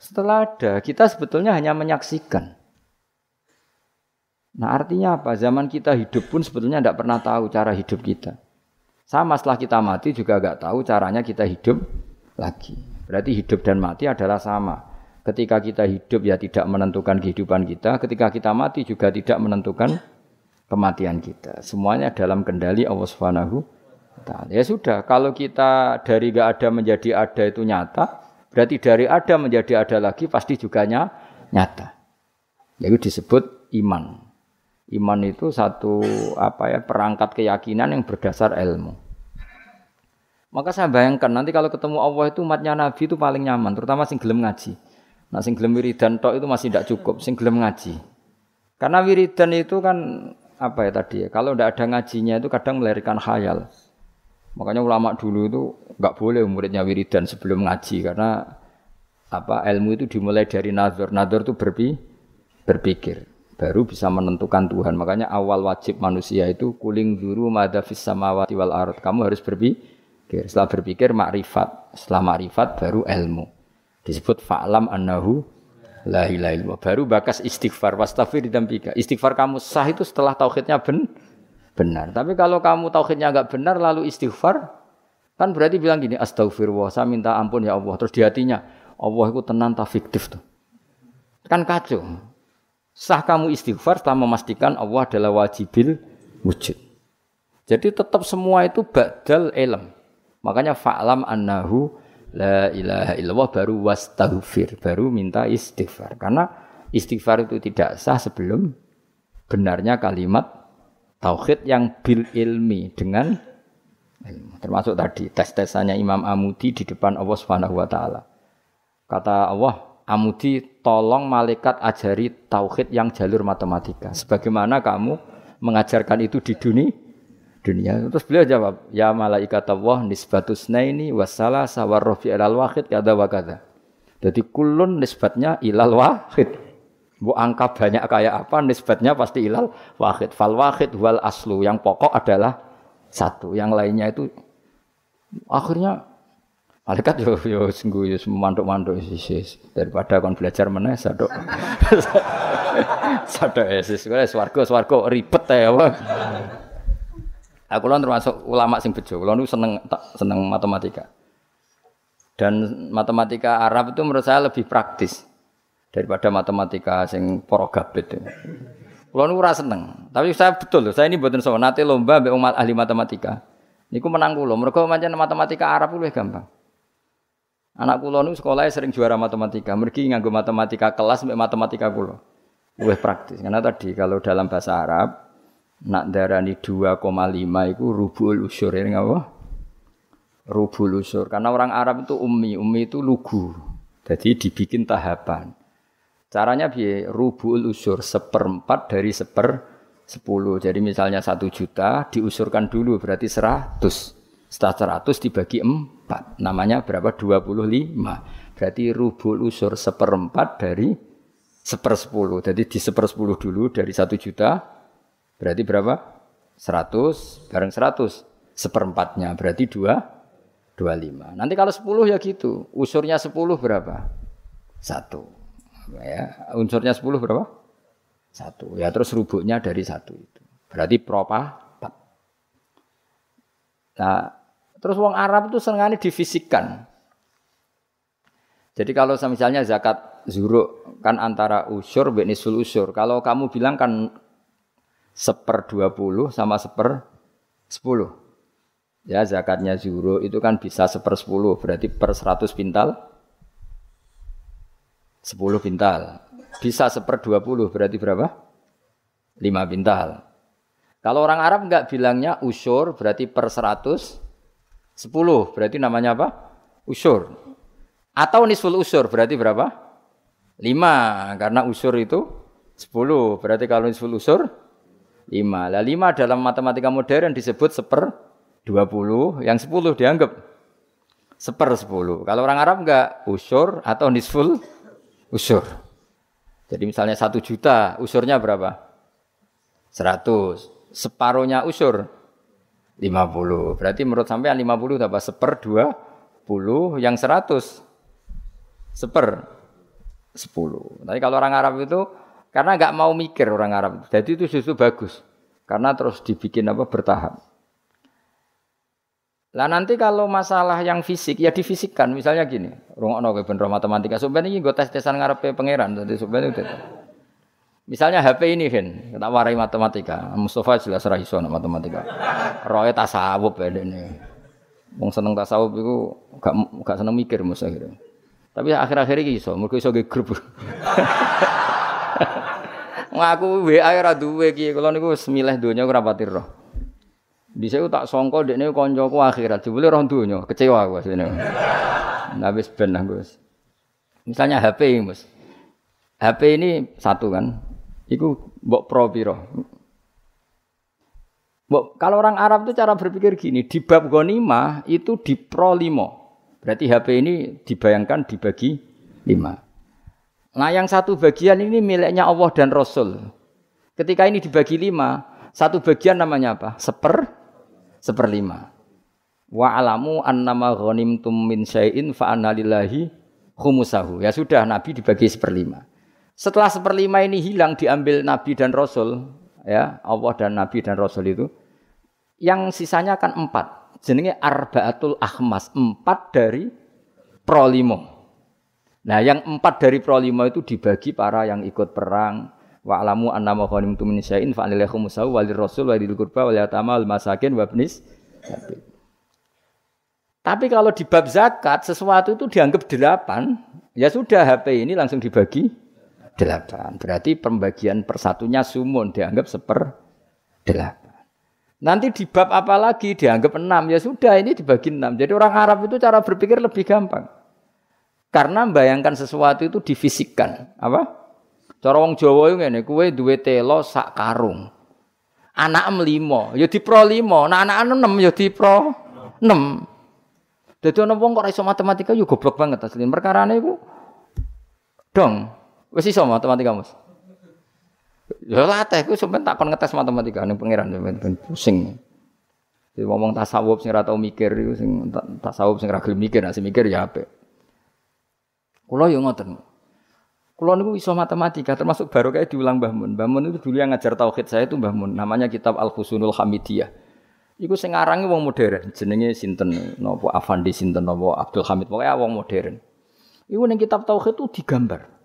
Setelah ada, kita sebetulnya hanya menyaksikan. Nah artinya apa? Zaman kita hidup pun sebetulnya tidak pernah tahu cara hidup kita. Sama setelah kita mati juga nggak tahu caranya kita hidup lagi. Berarti hidup dan mati adalah sama. Ketika kita hidup ya tidak menentukan kehidupan kita, ketika kita mati juga tidak menentukan kematian kita. Semuanya dalam kendali Allah Subhanahu. Ya sudah, kalau kita dari gak ada menjadi ada itu nyata, berarti dari ada menjadi ada lagi pasti juga nyata. Yaitu disebut iman. Iman itu satu apa ya perangkat keyakinan yang berdasar ilmu. Maka saya bayangkan nanti kalau ketemu Allah itu umatnya Nabi itu paling nyaman, terutama sing gelem ngaji. Nah sing gelem wiridan tok itu masih tidak cukup, sing gelem ngaji. Karena wiridan itu kan apa ya tadi ya, kalau tidak ada ngajinya itu kadang melahirkan khayal. Makanya ulama dulu itu nggak boleh muridnya wiridan sebelum ngaji karena apa ilmu itu dimulai dari nazar. Nazar itu berpi, berpikir baru bisa menentukan Tuhan. Makanya awal wajib manusia itu kuling duru madafis samawati wal ard. Kamu harus berpikir. Setelah berpikir makrifat, setelah makrifat baru ilmu disebut fa'lam annahu la ilaha. Baru bakas istighfar wastafir dampika. Istighfar kamu sah itu setelah tauhidnya ben benar. Tapi kalau kamu tauhidnya enggak benar lalu istighfar kan berarti bilang gini astagfirullah saya minta ampun ya Allah. Terus di hatinya Allah itu tenang tak fiktif tuh. Kan kacau. Sah kamu istighfar setelah memastikan Allah adalah wajibil wujud. Jadi tetap semua itu badal ilm. Makanya fa'lam annahu la ilaha illallah baru wastaghfir, baru minta istighfar. Karena istighfar itu tidak sah sebelum benarnya kalimat tauhid yang bil ilmi dengan ilmu. Termasuk tadi tes-tesannya Imam Amudi di depan Allah Subhanahu wa taala. Kata Allah, Amudi tolong malaikat ajari tauhid yang jalur matematika. Sebagaimana kamu mengajarkan itu di dunia dunia. Terus beliau jawab, ya malaikat Allah nisbatus naini wasala sawar rofi ilal wahid kada wa kada. Jadi kulun nisbatnya ilal wahid. Bu angka banyak kayak apa nisbatnya pasti ilal wahid. Fal wahid wal aslu. Yang pokok adalah satu. Yang lainnya itu akhirnya malaikat yo yo sungguh yo mantuk-mantuk daripada kon belajar meneh sadok. sadok esis. Swarga swarga ribet ya. Aku lan termasuk ulama sing bejo. Kulo seneng seneng matematika. Dan matematika Arab itu menurut saya lebih praktis daripada matematika sing para gabet. Kulo niku ora seneng. Tapi saya betul loh, saya ini mboten sowan nate lomba mbek ahli matematika. Niku menang kula. Mergo pancen matematika Arab luwih gampang. Anak kula niku sekolahnya sering juara matematika. Mergi nganggo matematika kelas mbek matematika kula. Luwih praktis. Karena tadi kalau dalam bahasa Arab nak darani 2,5 itu rubul usur ini apa? Rubul usur. Karena orang Arab itu ummi, ummi itu lugu. Jadi dibikin tahapan. Caranya biar rubul usur seperempat dari seper sepuluh. Jadi misalnya satu juta diusurkan dulu berarti seratus. Setelah seratus dibagi empat. Namanya berapa? Dua puluh lima. Berarti rubul usur seperempat dari sepersepuluh. Jadi di sepersepuluh dulu dari satu juta Berarti berapa? 100 bareng 100 seperempatnya berarti 2 25. Nanti kalau 10 ya gitu. Unsurnya 10 berapa? 1. Ya, unsurnya 10 berapa? 1. Ya terus rubuknya dari 1 itu. Berarti propa 4. Nah, terus wong Arab itu senengane difisikkan. Jadi kalau misalnya zakat zuruk kan antara usur dan nisul usur. Kalau kamu bilang kan seper dua puluh sama seper sepuluh. Ya zakatnya zuro itu kan bisa seper sepuluh, berarti per seratus pintal sepuluh pintal. Bisa seper dua puluh, berarti berapa? Lima pintal. Kalau orang Arab enggak bilangnya usur, berarti per seratus sepuluh, berarti namanya apa? Usur. Atau nisful usur, berarti berapa? lima karena usur itu sepuluh. Berarti kalau nisful usur lima. Lah lima dalam matematika modern disebut seper dua puluh. Yang sepuluh dianggap seper sepuluh. Kalau orang Arab enggak usur atau nisful usur. Jadi misalnya satu juta, usurnya berapa? Seratus. Separuhnya usur lima puluh. Berarti menurut sampean puluh dapat seper dua puluh, yang seratus seper sepuluh. Tapi kalau orang Arab itu karena nggak mau mikir orang Arab, jadi itu justru bagus karena terus dibikin apa bertahap. Lah nanti kalau masalah yang fisik ya difisikkan, misalnya gini, rungokno kowe ben matematika, sampeyan iki nggo tes-tesan ngarepe pangeran, dadi sampeyan itu. Misalnya HP ini kan, kita warai matematika. Mustafa jelas ra iso matematika. Roe tasawuf ya ini. Wong seneng tasawuf itu gak gak seneng mikir mesti akhirnya. Tapi akhir-akhir ini iso, mergo iso ge grup. Ngaku WA ora duwe iki, kula niku wis milih donya ora pati roh. Dhisik tak sangka dekne kancaku akhirat, jebule roh donya, kecewa aku asline. Nah wis aku Misalnya HP, Mas. HP ini satu kan, Iku mbok pro piro? Mbok, kalau orang Arab itu cara berpikir gini, di bab ghanimah itu di pro limo. Berarti HP ini dibayangkan dibagi lima. Nah yang satu bagian ini miliknya Allah dan Rasul. Ketika ini dibagi lima, satu bagian namanya apa? Seper, seperlima. Wa alamu annama ghanimtum min syai'in fa lillahi khumusahu. Ya sudah Nabi dibagi seperlima. Setelah seperlima ini hilang diambil Nabi dan Rasul, ya Allah dan Nabi dan Rasul itu, yang sisanya kan empat. Jenenge arbaatul ahmas, empat dari prolimo. Nah, yang empat dari prolimo itu dibagi para yang ikut perang. Wa alamu annama ghanimtum min syai'in fa musaw walir rasul walil qurba wal yatama wal masakin wa ibnis Tapi kalau di bab zakat sesuatu itu dianggap delapan, ya sudah HP ini langsung dibagi delapan. Berarti pembagian persatunya sumun dianggap seper delapan. Nanti di bab apa lagi dianggap enam ya sudah ini dibagi enam. Jadi orang Arab itu cara berpikir lebih gampang. Karena membayangkan sesuatu itu difisikkan. Apa? Cara wong Jawa itu ngene, kue duwe telo sak karung. Anak limo, ya di pro limo. Nah anak enam ya di pro enam. Jadi orang wong kok iso matematika yo goblok banget asli. Perkara itu dong Wis iso matematika, Mas. Ya latih ku sampean tak kon ngetes matematika ning pangeran ben pusing. Jadi ngomong tasawuf sing ora tau mikir iku sing tasawuf sing ora gelem mikir, nek mikir ya apik. Kula yo ngoten. Kula niku iso matematika termasuk baru kayak diulang Mbah Mun. Mbah Mun itu dulu yang ngajar tauhid saya itu Mbah Mun. Namanya kitab Al Husnul Hamidiyah. Iku sing arange wong modern, jenenge sinten napa Afandi sinten napa Abdul Hamid, pokoke wong modern. Iku ning kitab tauhid itu digambar.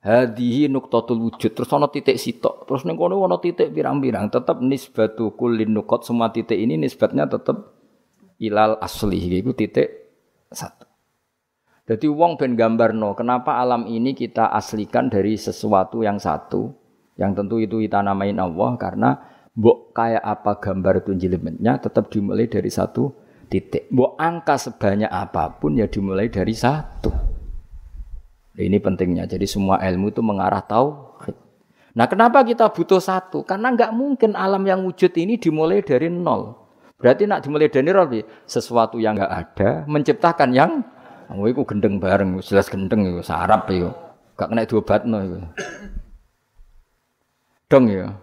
Hadihi nuktatul wujud. Terus ana titik sitok. Terus ning kono ana titik pirang-pirang. Tetap nisbatu kullin nukot semua titik ini nisbatnya tetap ilal asli. Itu titik satu. Jadi wong ben gambarno, kenapa alam ini kita aslikan dari sesuatu yang satu, yang tentu itu kita namain Allah karena mbok kayak apa gambar itu jelimetnya tetap dimulai dari satu titik. Mbok angka sebanyak apa pun ya dimulai dari satu. Ini pentingnya. Jadi semua ilmu itu mengarah tauhid. Nah, kenapa kita butuh satu? Karena nggak mungkin alam yang wujud ini dimulai dari nol. Berarti nak dimulai dari nol, sesuatu yang nggak ada menciptakan yang Oh, itu gendeng bareng, jelas gendeng itu, sarap itu. Gak kena no itu. Dong ya.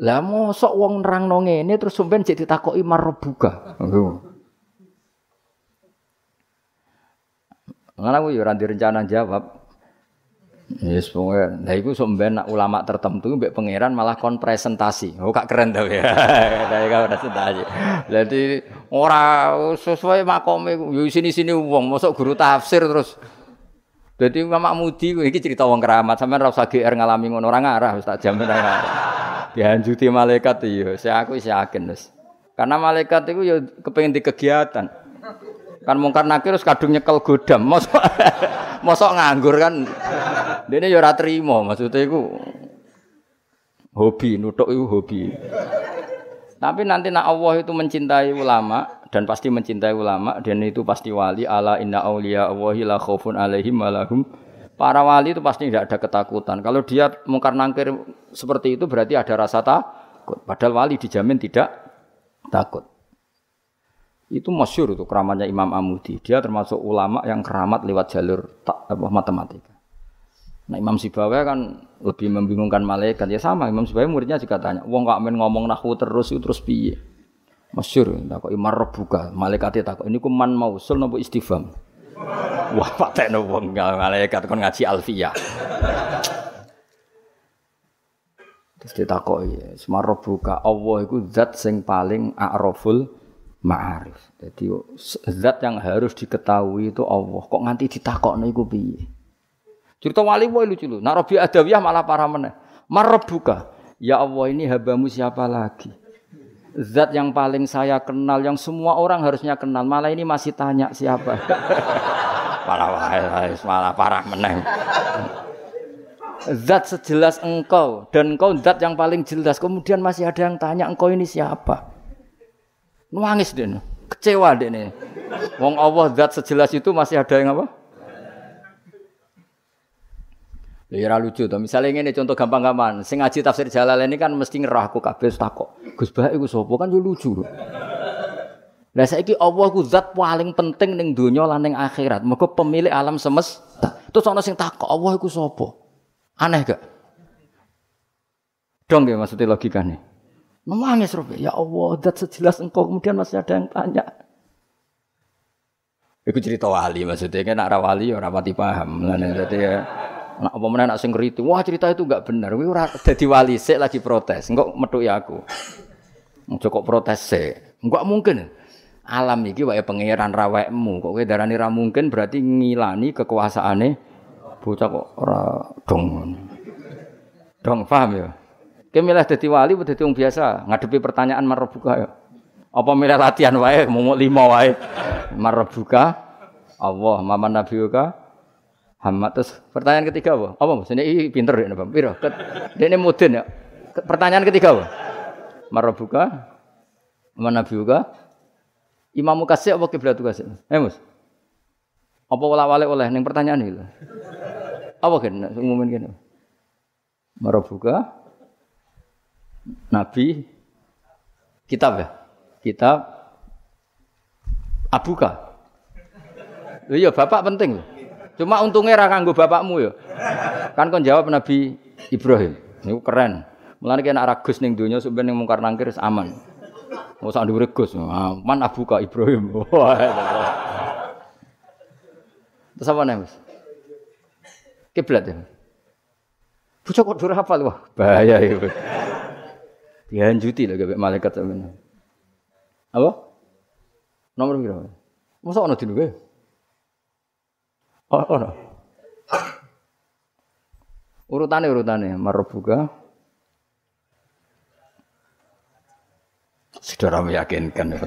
Lah mosok wong nerang ini terus sampean jadi ditakoki marbuka. Oh. Ngene aku ya ora rencana jawab. Yes, pokoknya. Nah, itu sebenarnya ulama tertentu, mbak pangeran malah kon presentasi. Oh, kak keren tau ya. Dari kau presentasi. Jadi orang sesuai makom itu. sini sini uang, masuk guru tafsir terus. Jadi Mama Mudi ini cerita uang keramat. Sampai rasa GR ngalami ngono orang arah, tak jamin arah. Dihanjuti malaikat iya. Saya aku yakin, Karena malaikat itu ya kepengen di kegiatan. Kan mungkar nakir terus kadung nyekel godam. Mosok mosok nganggur kan. Dene ya ora trimo, maksudnya iku hobi, nutuk itu hobi. Tapi nanti nak Allah itu mencintai ulama dan pasti mencintai ulama dan itu pasti wali ala inna auliya Allahi la khaufun alaihim wa lahum Para wali itu pasti tidak ada ketakutan. Kalau dia mungkar nangkir seperti itu berarti ada rasa takut. Padahal wali dijamin tidak takut. Itu masyur itu keramatnya Imam Amudi. Dia termasuk ulama yang keramat lewat jalur tak, apa, matematika. Nah Imam Sibawa kan lebih membingungkan malaikat. Ya sama Imam Sibawa muridnya juga tanya. Wong kok men ngomong nahu terus itu terus piye? Masyur. Takut imar rebuka. Malaikatnya takut. Ini kuman mausul nopo istifam. Wah, patekno wong malaikat kon ngaji alfiyah. Terus ditakoki, "Semaro buka Allah iku zat sing paling a'raful ma'arif." Jadi zat yang harus diketahui itu Allah. Kok nganti ditakokno iku piye? Cerita wali wae lucu lu. Nak Rabi Adawiyah malah parah meneh. Marabbuka. Ya Allah ini habamu siapa lagi? zat yang paling saya kenal, yang semua orang harusnya kenal. Malah ini masih tanya siapa. parah wae, malah parah meneng. Zat sejelas engkau dan engkau zat yang paling jelas. Kemudian masih ada yang tanya engkau ini siapa? Nangis deh, kecewa deh nih. Wong Allah zat sejelas itu masih ada yang apa? Ya lucu to. Misale ngene contoh gampang-gampang. Sing ngaji tafsir Jalalain ini kan mesti ngerah aku kabeh takok. Gus Bah iku sapa kan yo lucu. Lah saiki Allah ku zat paling penting ning donya lan ning akhirat. Mergo pemilik alam semesta. Terus ana sing takok Allah iku sapa? Aneh gak? Dong ya maksudnya logikanya. Memangis Robi, ya Allah, zat sejelas engkau kemudian masih ada yang tanya. Iku cerita wali maksudnya kan nak wali ya ora pati paham. Lah jadi ya Nak apa mana nak sing wah cerita itu enggak benar. Kuwi ora dadi wali sik lagi protes. Engko metu ya aku. Ojo protes sik. Enggak mungkin. Alam iki wae pangeran rawekmu. Kok kowe darani ra mungkin berarti ngilani kekuasaane bocah kok ora dong. Dong paham ya? Kowe milih dadi wali apa wong biasa? Ngadepi pertanyaan marbuka ya. Apa milih latihan wae mau lima wae? Marbuka Allah, maman nabiuka Hamad terus pertanyaan ketiga apa? Apa Mas? Ini pinter ya Bang. Piro? Ini mudin ya. Pertanyaan ketiga apa? Marabuka mana biuka? Imam kasih apa kiblat kasih? Eh Mas. Apa wala wale oleh ning pertanyaan iki? Apa kan umumin kene? Marabuka Nabi kitab ya? Kitab Abuka. Iya, bapak penting loh. Cuma untungnya ra kanggo bapakmu ya. Kan kon jawab Nabi Ibrahim. Niku keren. Mulane kena ragus ning donya sampe ning mungkar nangkir aman. Mau sak dhuwur Gus. Aman abuka Ibrahim. Terus apa nih, Mas? Kiblat ya. Bocah kok hafal wah, bahaya ya. Dihanjuti lah gak malaikat sampeyan. Apa? Nomor berapa? Masa ana dinu Oh, oh. Urutane urutane marbuka. Saudara meyakinkan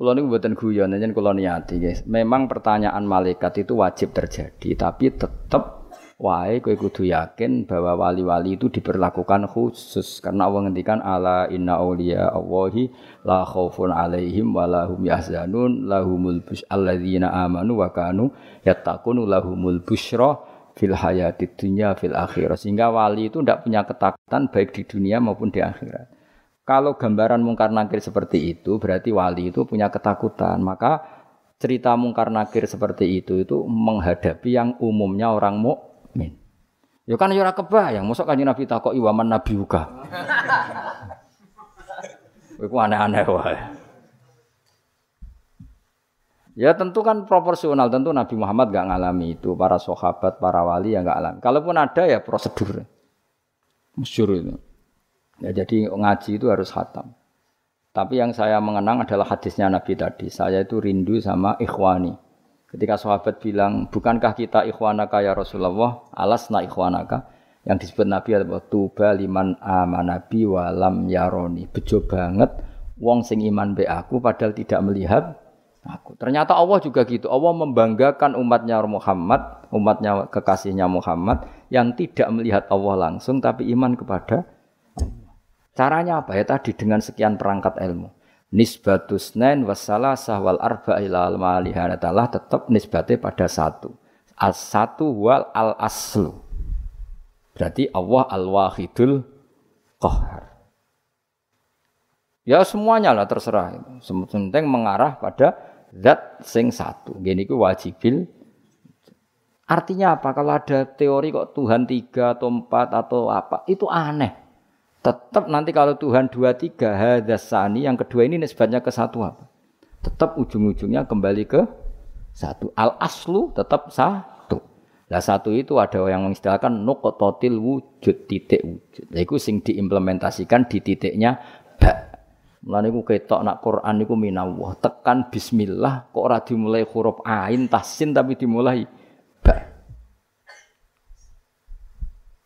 Kulo niku mboten guyon, yen kulo niati, guys. Memang pertanyaan malaikat itu wajib terjadi, tapi tetap wae kowe kudu yakin bahwa wali-wali itu diperlakukan khusus. Karena Allah ngendikan ala inna auliya Allahi la khaufun alaihim wa lahum yahzanun lahumul bush alladzina amanu wa kanu yattaqun lahumul busyra fil hayati dunya fil akhirah sehingga wali itu tidak punya ketakutan baik di dunia maupun di akhirat. Kalau gambaran mungkar nakir seperti itu berarti wali itu punya ketakutan. Maka cerita mungkar nakir seperti itu itu menghadapi yang umumnya orang mu Min. Ya kan ya ora kebayang, mosok kanjeng Nabi takok iwaman nabi uga. Iku aneh-aneh wae. Ya tentu kan proporsional, tentu Nabi Muhammad gak ngalami itu, para sahabat, para wali yang gak alami. Kalaupun ada ya prosedur. Masyur itu. Ya jadi ngaji itu harus hatam. Tapi yang saya mengenang adalah hadisnya Nabi tadi. Saya itu rindu sama ikhwani. Ketika sahabat bilang, bukankah kita ikhwanaka ya Rasulullah, alasna ikhwanaka? Yang disebut Nabi adalah tuba liman amanabi walam yaroni. Bejo banget wong sing iman be aku padahal tidak melihat aku. Ternyata Allah juga gitu. Allah membanggakan umatnya Muhammad, umatnya kekasihnya Muhammad yang tidak melihat Allah langsung tapi iman kepada. Caranya apa ya tadi dengan sekian perangkat ilmu. Nisbatus nain wassalah sahwal arba ilal malihana taala tetap nisbatnya pada satu. As satu wal al aslu. Berarti Allah al wahidul qahar. Ya semuanya lah terserah. Penting mengarah pada zat sing satu. Gini ku wajibil. Artinya apa? Kalau ada teori kok Tuhan tiga atau empat atau apa, itu aneh. Tetap nanti kalau Tuhan dua tiga hadasani yang kedua ini nisbatnya ke satu apa? Tetap ujung-ujungnya kembali ke satu. Al aslu tetap satu. Nah satu itu ada yang mengistilahkan nukototil wujud titik wujud. Nah, itu sing diimplementasikan di titiknya ba. Mulane iku ketok nak Quran niku minallah. Tekan bismillah kok ora dimulai huruf ain tasin tapi dimulai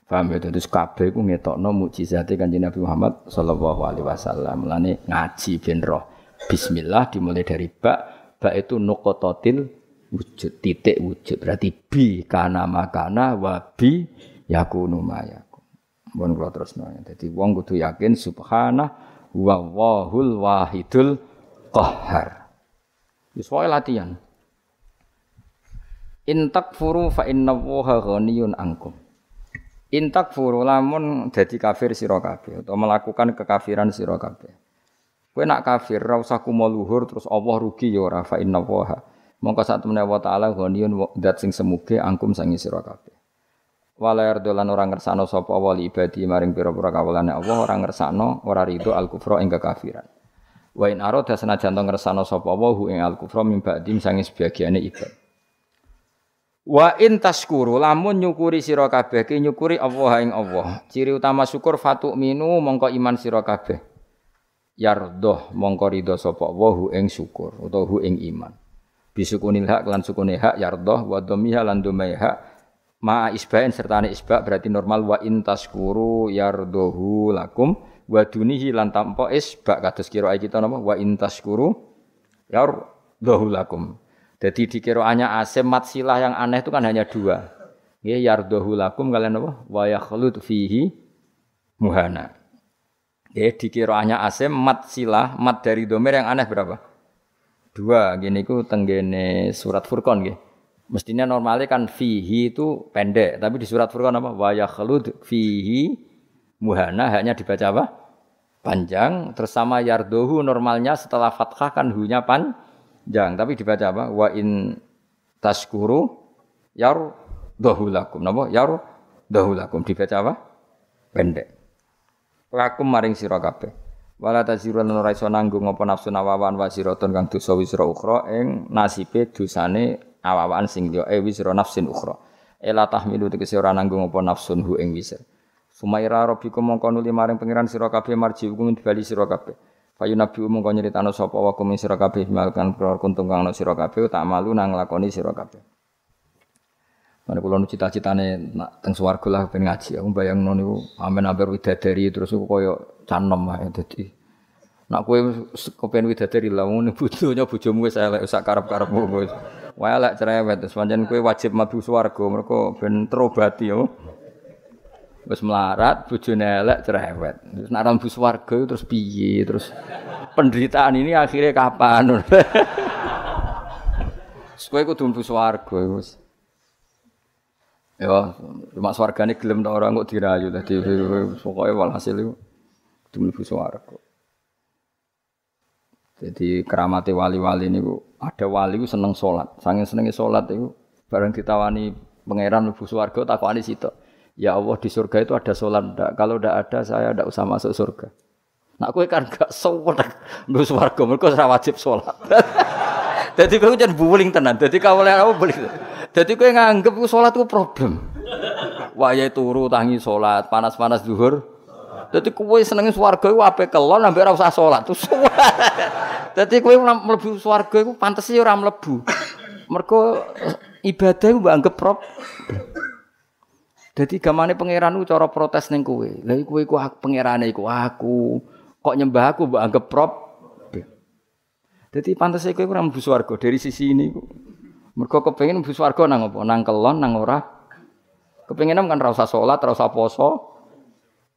Paham ya? Terus kabeh ku ngetokno mukjizate Kanjeng Nabi Muhammad sallallahu alaihi wasallam. Mulane ngaji ben roh. Bismillah dimulai dari bak. Bak itu nuqatatil wujud, titik wujud. Berarti bi kana makana wa bi yakunu mayaku. Mun kula terusno. Dadi wong kudu yakin subhanah wa wahul wahidul qahhar. Wis wae latihan. In takfuru fa inna Allaha ghaniyun ankum. Intak furu lamun dadi kafir sira kabeh atau melakukan kekafiran sira kabeh. Kowe nak kafir ra usah kumo luhur terus Allah rugi ya ora fa inna waha. Mongko sak temene wa taala ghaniyun dat sing semuge angkum sangi sira kabeh. Wala yardolan ora ngersano sapa wali ibadi maring pira-pira kawulane Allah ora ngersano ora rido al kufra ing kekafiran. Wa in arada senajan ngersano sapa wa ing al kufra mim ba'dim sangi sebagiane ibad. Wa in taskuru lamun nyukuri sira kabeh ki nyukuri Allah ing Allah. Ciri utama syukur fatu minu mongko iman sira kabeh. Yardoh mongko ridho sapa wa ing syukur utawa hu ing iman. Bisukunil hak lan sukune hak yardoh wa dhamiha lan dhomai hak ma isbain sertane isba berarti normal wa in taskuru yardohu lakum wa dunihi lan tampa isba kados kira kita napa wa in taskuru yardohu lakum. Jadi di kiroannya asim mat silah yang aneh itu kan hanya dua. Ya yardohu lakum kalian apa? Wa fihi muhana. Ya di kiroannya asim mat silah mat dari domir yang aneh berapa? Dua. Gini ku tenggene surat Furqan gitu. Mestinya normalnya kan fihi itu pendek, tapi di surat Furqan apa? Wa fihi muhana hanya dibaca apa? Panjang. Terus sama yardohu normalnya setelah fathah kan hunya pan Jang, tapi dibaca apa? Wa in taskuru yar dahulakum. Napa? Yar dahulakum dibaca apa? Pendek. Lakum maring sira kabeh. Wala tazirun ora iso nanggung apa nafsu nawawan wa siratun kang dosa wisra ukhra ing nasibe dosane awawan sing liya e wisra nafsin ukhra. Ela tahmilu tegese ora nanggung apa nafsun hu ing wisra. Sumaira rabbikum mongko nuli maring pangeran sira kabeh marji hukum dibali sira kabeh. Fayu nabi umum kau nyeritano sapa wa kum sira kabeh malkan pror kuntung kang sira kabeh tak malu nang lakoni sira kabeh. Mana kula nu cita-citane nak teng swarga lah ben ngaji. Aku bayangno niku amen amper widadari terus aku koyo canem ae dadi. Nak kowe kepen widadari lah ngono bojonya bojomu wis elek sak karep-karepmu wis. Wae elek cerewet terus pancen kowe wajib mlebu swarga mergo ben terobati yo. Wis melarat, bojone elek cerewet. Terus nek mlebu swarga terus piye? Terus penderitaan ini akhirnya kapan? Kowe kudu mlebu swarga wis. Ya, cuma swargane gelem ta ora kok dirayu dadi pokoke walhasil iku kudu mlebu swarga. Jadi keramate wali-wali niku ada wali ku seneng salat. Saking senenge salat iku bareng ditawani pangeran mlebu swarga takokane sitok. Ya Allah di surga itu ada sholat ndak? Kalau ndak ada saya ndak usah masuk surga. Nak kue kan gak sholat, mbus warga mereka ora wajib sholat. Jadi kue jangan buling tenan. Jadi kau oleh apa buling. Jadi kue nganggep sholat itu problem. Waya turu tangi sholat, panas-panas zuhur. Jadi kue senengin swarga itu apa kelon, sampai ora usah sholat. Terus Jadi kue melebu swarga itu pantas sih orang melebu. Mereka ibadah itu anggap problem. Jadi gamane pangeran cara protes ning kowe. Lah kowe iku pangerane iku aku. Kok nyembah aku mbok anggap prop. Jadi pantas kowe ora mlebu dari sisi ini ku. Mergo kepengin mlebu nang apa? Nang kelon nang ora. Kepengin kan salat, ora usah poso,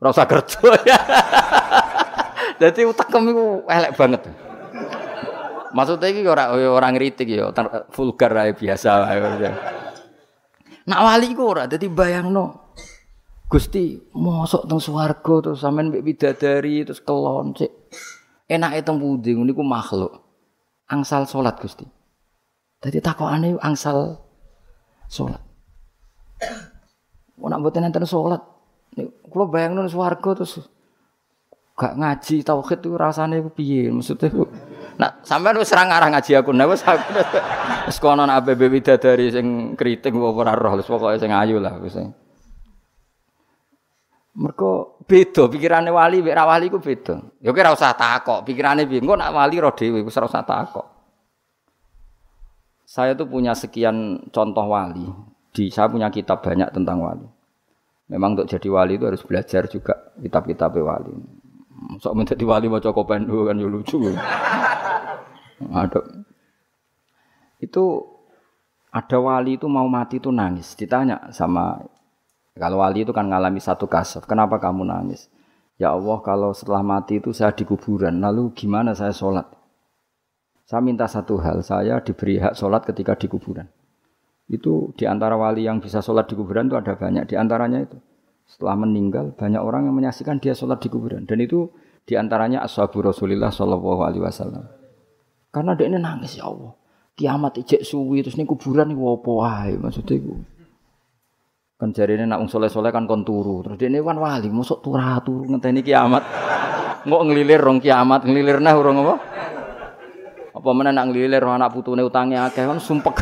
ora usah kerja. Jadi utekem iku elek banget. Maksudnya iki ora ora ngritik ya, vulgar ae biasa wae. Nak wali ku ora dadi bayangno. Gusti, mosok teng swarga terus sampean mbek bidadari terus kelon sik. Enake teng pundi niku makhluk. Angsal salat Gusti. Dadi takokane angsal salat. Ora mboten enten salat. Kula bayangno swarga terus gak ngaji tauhid itu rasane piye maksudnya Nah, sampean wis ora ngarah ngaji aku, nah wis aku wis kono ABB widadari sing kritik ora roh, wis pokoke sing ayu lah wis. Mergo beda pikirane wali mek ra wali ku beda. Ya ora usah takok, pikirane piye? Engko nak wali roh wis ora usah takok. Saya tuh punya sekian contoh wali. Di saya punya kitab banyak tentang wali. Memang untuk jadi wali itu harus belajar juga kitab-kitab wali. Sok menjadi wali maca kopendo kan yo lucu. Ada. Itu ada wali itu mau mati itu nangis. Ditanya sama kalau wali itu kan ngalami satu kasus. Kenapa kamu nangis? Ya Allah kalau setelah mati itu saya di kuburan. Lalu gimana saya sholat? Saya minta satu hal. Saya diberi hak sholat ketika di kuburan. Itu di antara wali yang bisa sholat di kuburan itu ada banyak. Di antaranya itu. Setelah meninggal banyak orang yang menyaksikan dia sholat di kuburan. Dan itu di antaranya ashabu Rasulullah Shallallahu Alaihi Wasallam. Karena dia ini nangis ya Allah. Kiamat ijek suwi terus ini kuburan ini wopo wae maksudnya itu. Kan jari ini nak soleh soleh kan kon turu. Terus dia ini kan wali masuk turah turu ngenteni kiamat. Nggak ngelilir rong kiamat ngelilir nah urung apa? Apa mana nak ngelilir anak putune utangnya akeh kan sumpek.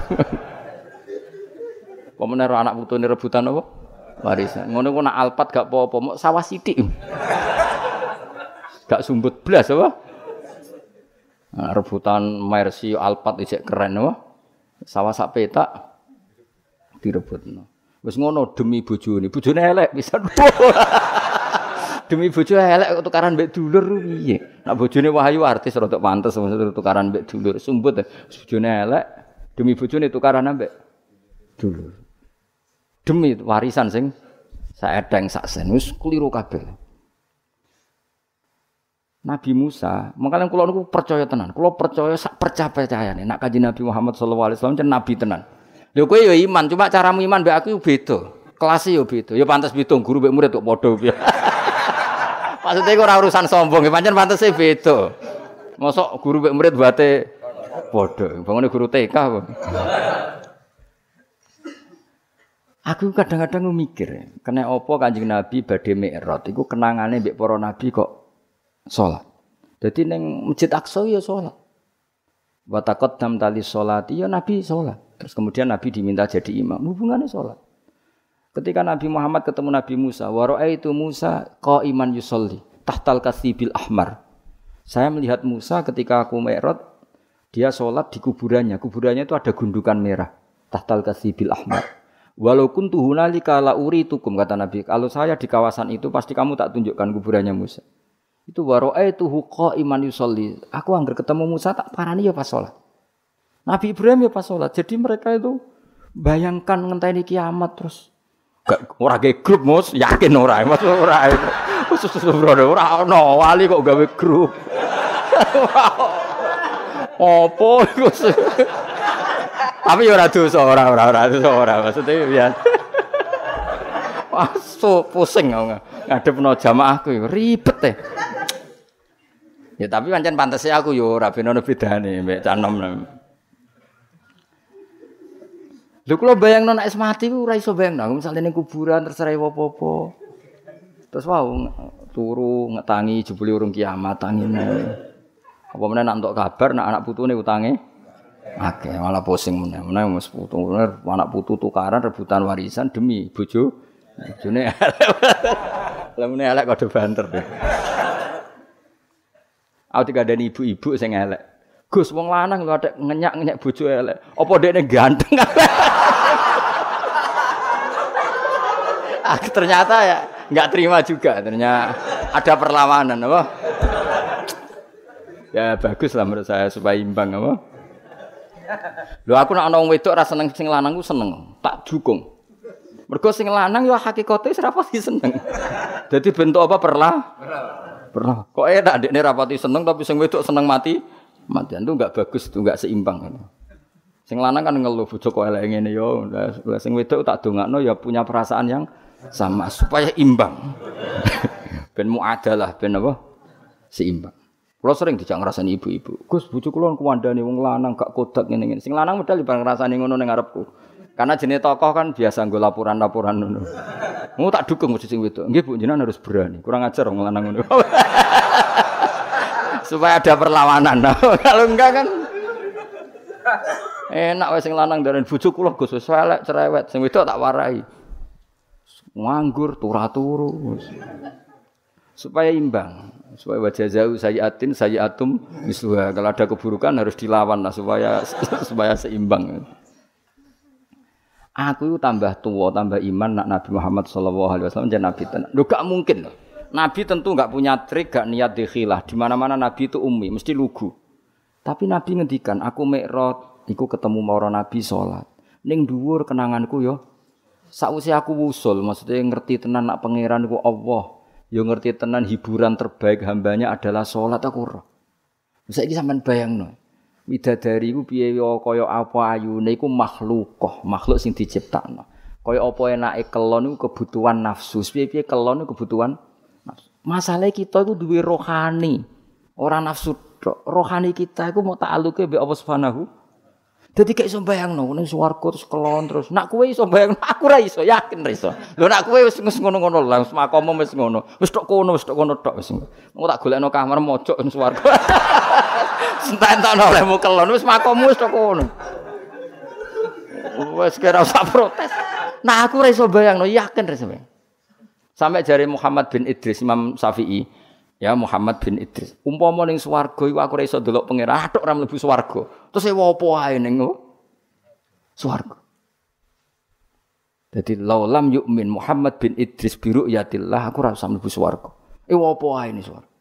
apa mana anak putune rebutan apa? Warisan. Ngono ku nak alpat gak apa-apa, mau sawah sithik. gak sumbut blas apa? Nah, rebutan Mercy Alphard isek keren wah. Sawah sak petak direbutno. Wis ngono demi bojone. Bojone elek bisa demi bojo elek tukaran mbek dulur piye? Nak bojone Wahyu artis rada pantes maksud tukaran mbek dulur. Sumbut bojone elek demi bojone tukaran mbek dulur. Demi warisan sing saedeng sak sen wis keliru kabeh. Nabi Musa, makanya kalau aku percaya tenan, kalau percaya sak percaya percaya nih, nak kaji Nabi Muhammad Shallallahu Alaihi Wasallam Nabi tenan. Lho kowe ya iman, cuma caramu iman mbek aku beda. Kelasnya yo beda. Ya pantas bitung guru mbek murid kok padha. Maksudnya ora urusan sombong, ya pancen pantese beda. Mosok guru mbek murid bate padha. Bangone guru TK apa? Aku kadang-kadang mikir, kena opo kanjeng Nabi badhe mi'raj iku kenangane mbek para nabi kok sholat. Jadi neng masjid Aqsa ya sholat. Watakot dam tali sholat, ya Nabi sholat. Terus kemudian Nabi diminta jadi imam. Hubungannya sholat. Ketika Nabi Muhammad ketemu Nabi Musa, waro'ai itu Musa kau iman yusolli tahtal kasibil ahmar. Saya melihat Musa ketika aku merot, dia sholat di kuburannya. Kuburannya itu ada gundukan merah. Tahtal kasibil ahmar. Walaupun tuhunali kala uri tukum kata Nabi. Kalau saya di kawasan itu pasti kamu tak tunjukkan kuburannya Musa. Itu itu huko iman yusolli. Aku angger ketemu Musa tak parani ya pas sholat. Nabi Ibrahim ya pas sholat. Jadi mereka itu bayangkan ngenteni kiamat terus. Gak ora ge grup mus, yakin ora, mas ora. Khusus bro, ora ono wali kok gawe grup. Opo iku Tapi ya ora dosa, ora ora ora dosa ora maksudnya. Wah, so pusing ngadep no jamaahku ribet deh. Ya tapi pancen pantese aku yo ora ben ono bedane mbek canom. Lho kula bayangno nek mati ku ora iso bayangno, misale ning kuburan terserah apa-apa. Terus wow turu ngetangi jebule urung kiamat tangine. Apa meneh nak entuk kabar nak anak putune utange akeh malah pusing meneh. Meneh wis putu anak putu tukaran rebutan warisan demi bojo. Bojone Lah meneh elek kode banter. Aku ada ibu-ibu sing elek. Gus wong lanang lho ada ngenyak-ngenyak bojo elek. Apa dekne ganteng? ah, ternyata ya nggak terima juga ternyata ada perlawanan apa ya bagus lah menurut saya supaya imbang apa Lho aku nak ana wong wedok ra seneng sing lanang ku seneng, tak dukung. Mergo sing lanang ya hakikate ora pasti seneng. Dadi bentuk apa perlah? Pernah. Kok enak dekne rapati seneng tapi sing wedok seneng mati Matian itu enggak bagus, itu enggak seimbang. Sing lanang kan ngeluh bojo kok elek ngene yo. Lah sing wedok tak dongakno ya punya perasaan yang sama supaya imbang. ben muadalah ben apa? Seimbang. Kulo sering dijak ngrasani ibu-ibu. Gus bojo kula kuwandani wong lanang gak kodak ngene-ngene. Sing lanang medal bareng ngrasani ngono ning ngarepku. Karena jenis tokoh kan biasa nggo laporan-laporan ngono. Mau tak dukung mesti sing wedok. Nggih Bu jenengan harus berani. Kurang ajar wong lanang ngono. Supaya ada perlawanan. Kalau enggak kan enak wis sing lanang dari bojo kula Gus wis elek cerewet. Sing wedok tak warai. Nganggur turu-turu. Supaya imbang supaya wajah jauh saya atum misluha kalau ada keburukan harus dilawan lah supaya supaya seimbang. Aku tambah tua tambah iman nak Nabi Muhammad Shallallahu Alaihi Wasallam jadi Nabi tenang. Lu gak mungkin loh Nabi tentu gak punya trik gak niat dikhilah. Di mana mana Nabi itu umi mesti lugu. Tapi Nabi ngendikan aku mikrot iku ketemu mara Nabi sholat. Ning dhuwur kenanganku yo sausi aku wusul maksudnya ngerti tenan nak pangeran ku Allah yo ngerti tenan hiburan terbaik hambanya adalah sholat aku roh. Saiki sampean bayangno. Widadari iku piye kaya apa ayune iku makhlukoh, makhluk sing diciptakno. Kaya apa enake kelon iku kebutuhan nafsu. Piye-piye kelon iku kebutuhan nafsu. Masalah kita iku duwe rohani. Ora nafsu Rohani kita iku mau ta'aluke mbek Allah Subhanahu Dadi kayak iso bayangno ning swarga terus kelon terus. Nak kowe iso bayangno aku ra iso, yakin ra iso. Lho nak kowe wis ngono-ngono lah, wis makomo wis ngono. Wis tok kono, wis tok kono tok wis. Mau tak golekno kamar mojok ning swarga. Sententan olehmu kelon wis makomu wis tok kono. Wis kira usah protes. Nah aku ra iso bayangno, yakin ra iso. Sampai jari Muhammad bin Idris Imam Syafi'i, ya Muhammad bin Idris. Umpama ning swarga iku aku ora iso delok pangeran, tok ora mlebu swarga. Terus ewa apa ae ning swarga. Jadi laulam yukmin Muhammad bin Idris biru yatillah aku rasa mlebu swarga. Ewa apa ae ning swarga.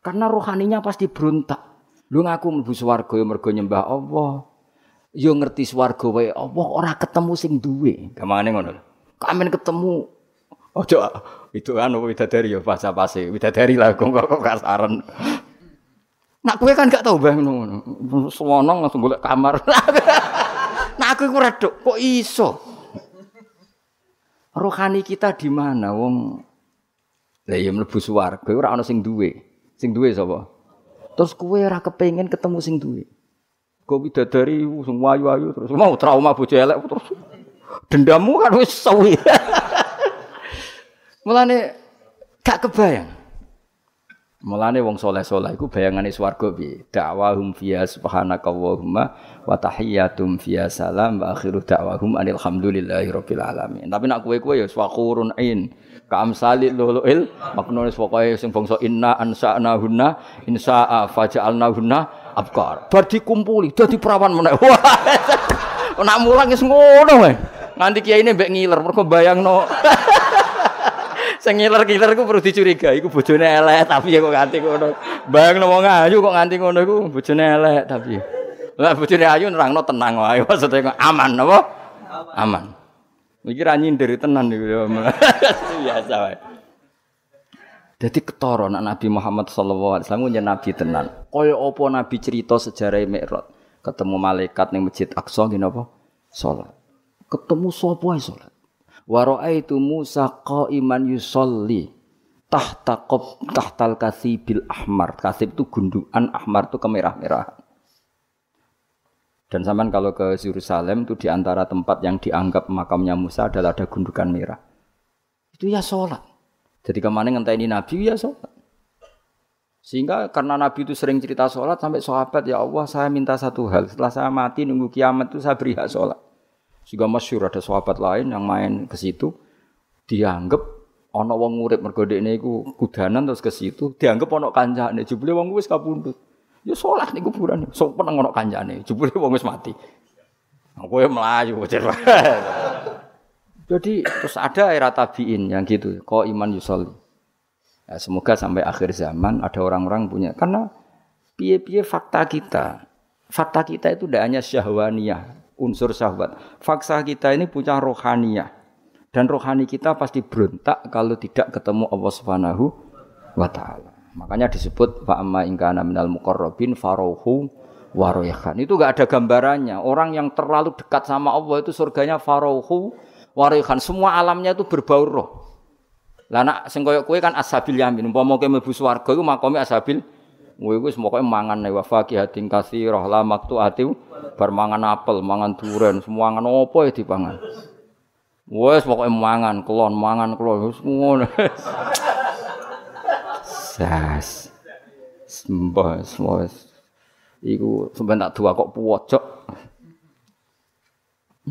Karena rohaninya pasti berontak. Lu ngaku mlebu swarga ya mergo nyembah Allah. Yo ngerti swarga wae Allah ora ketemu sing duwe. Gamane ngono. Kamen ketemu ojo itu anu widadari ya pas pase widadari lah kok kok kasaran nak kue kan gak tau bang. Ngono suwono langsung golek kamar. Nak aku iku reduk kok iso? Rohani kita di mana wong? Lah ya mlebu swarga ora ana sing duwe. Sing duwe sapa? Terus kue ora kepengin ketemu sing duwe. Kok widadari sing wayu-wayu terus. Mau trauma bojo elek terus. Dendammu kan wis sawi Mulane gak kebayang. Mulane wong soleh-soleh iku bayangane swarga piye? Da'wahum fiya subhanakallahumma wa tahiyyatum fiya salam wa akhiru da'wahum anil hamdulillahi rabbil alamin. Tapi nak kowe-kowe ya swakurun ain. Ka amsalil luluil maknane pokoke sing bangsa inna ansa'na hunna insa'a faja'alna hunna abkar. Bar dikumpuli dadi perawan meneh. Wah. Nak mulang wis ngono. Nganti kiai ini mbek ngiler mergo bayangno. Sing ngiler-ngiler ku perlu dicurigai iku bojone elek tapi ya kok nganti ngono. Bayang wong ayu kok nganti ngono iku bojone elek tapi. Lah bojone ayu nerangno tenang wae maksudnya aman apa? Aman. Iki ra nyindir tenan iku ya. biasa wae. Jadi ketara nak Nabi Muhammad sallallahu alaihi wasallam nabi tenan. Kaya apa nabi cerita sejarah Mi'raj. Ketemu malaikat ning Masjid Aqsa ngene apa? Salat. Ketemu sapa ae salat. Wa raaitu Musa qa'iman yusolli tahta qab tahtal kasibil ahmar. Kasib itu gundukan ahmar itu kemerah-merahan. Dan zaman kalau ke Yerusalem itu di antara tempat yang dianggap makamnya Musa adalah ada gundukan merah. Itu ya sholat. Jadi ke mana ini Nabi ya sholat. Sehingga karena Nabi itu sering cerita sholat sampai sahabat ya Allah saya minta satu hal. Setelah saya mati nunggu kiamat itu saya beri hak sholat sehingga masyur ada sahabat lain yang main ke situ dianggap ana wong urip mergo dekne iku kudanan terus ke situ dianggap ana kancane jebule wong wis kapundhut. Ya salat ning kuburan. Sok peneng ana kancane jebule wong wis mati. Kowe melayu jadi terus ada era tabiin yang gitu kok iman yusolli ya, semoga sampai akhir zaman ada orang-orang punya karena piye-piye fakta kita. Fakta kita itu tidak hanya syahwaniyah unsur syahwat. Faksa kita ini punya rohaniah. Dan rohani kita pasti berontak kalau tidak ketemu Allah Subhanahu wa taala. Makanya disebut fa amma in kana minal muqarrabin farauhu waroyahan. Itu enggak ada gambarannya. Orang yang terlalu dekat sama Allah itu surganya farauhu waroyahan. Semua alamnya itu berbau roh. Lah nak sing koyo kan ashabil yamin. Umpama kowe mlebu swarga iku makome ashabil Kowe wis pokoke mangan wa faqihatin katsirah la maqtu'ati bar mangan apel, mangan duren, semua mangan opo ya dipangan. Wes pokoke mangan kelon, mangan kelon wis ngono. Sas. Sembah semua. Iku sampean tak kok pojok.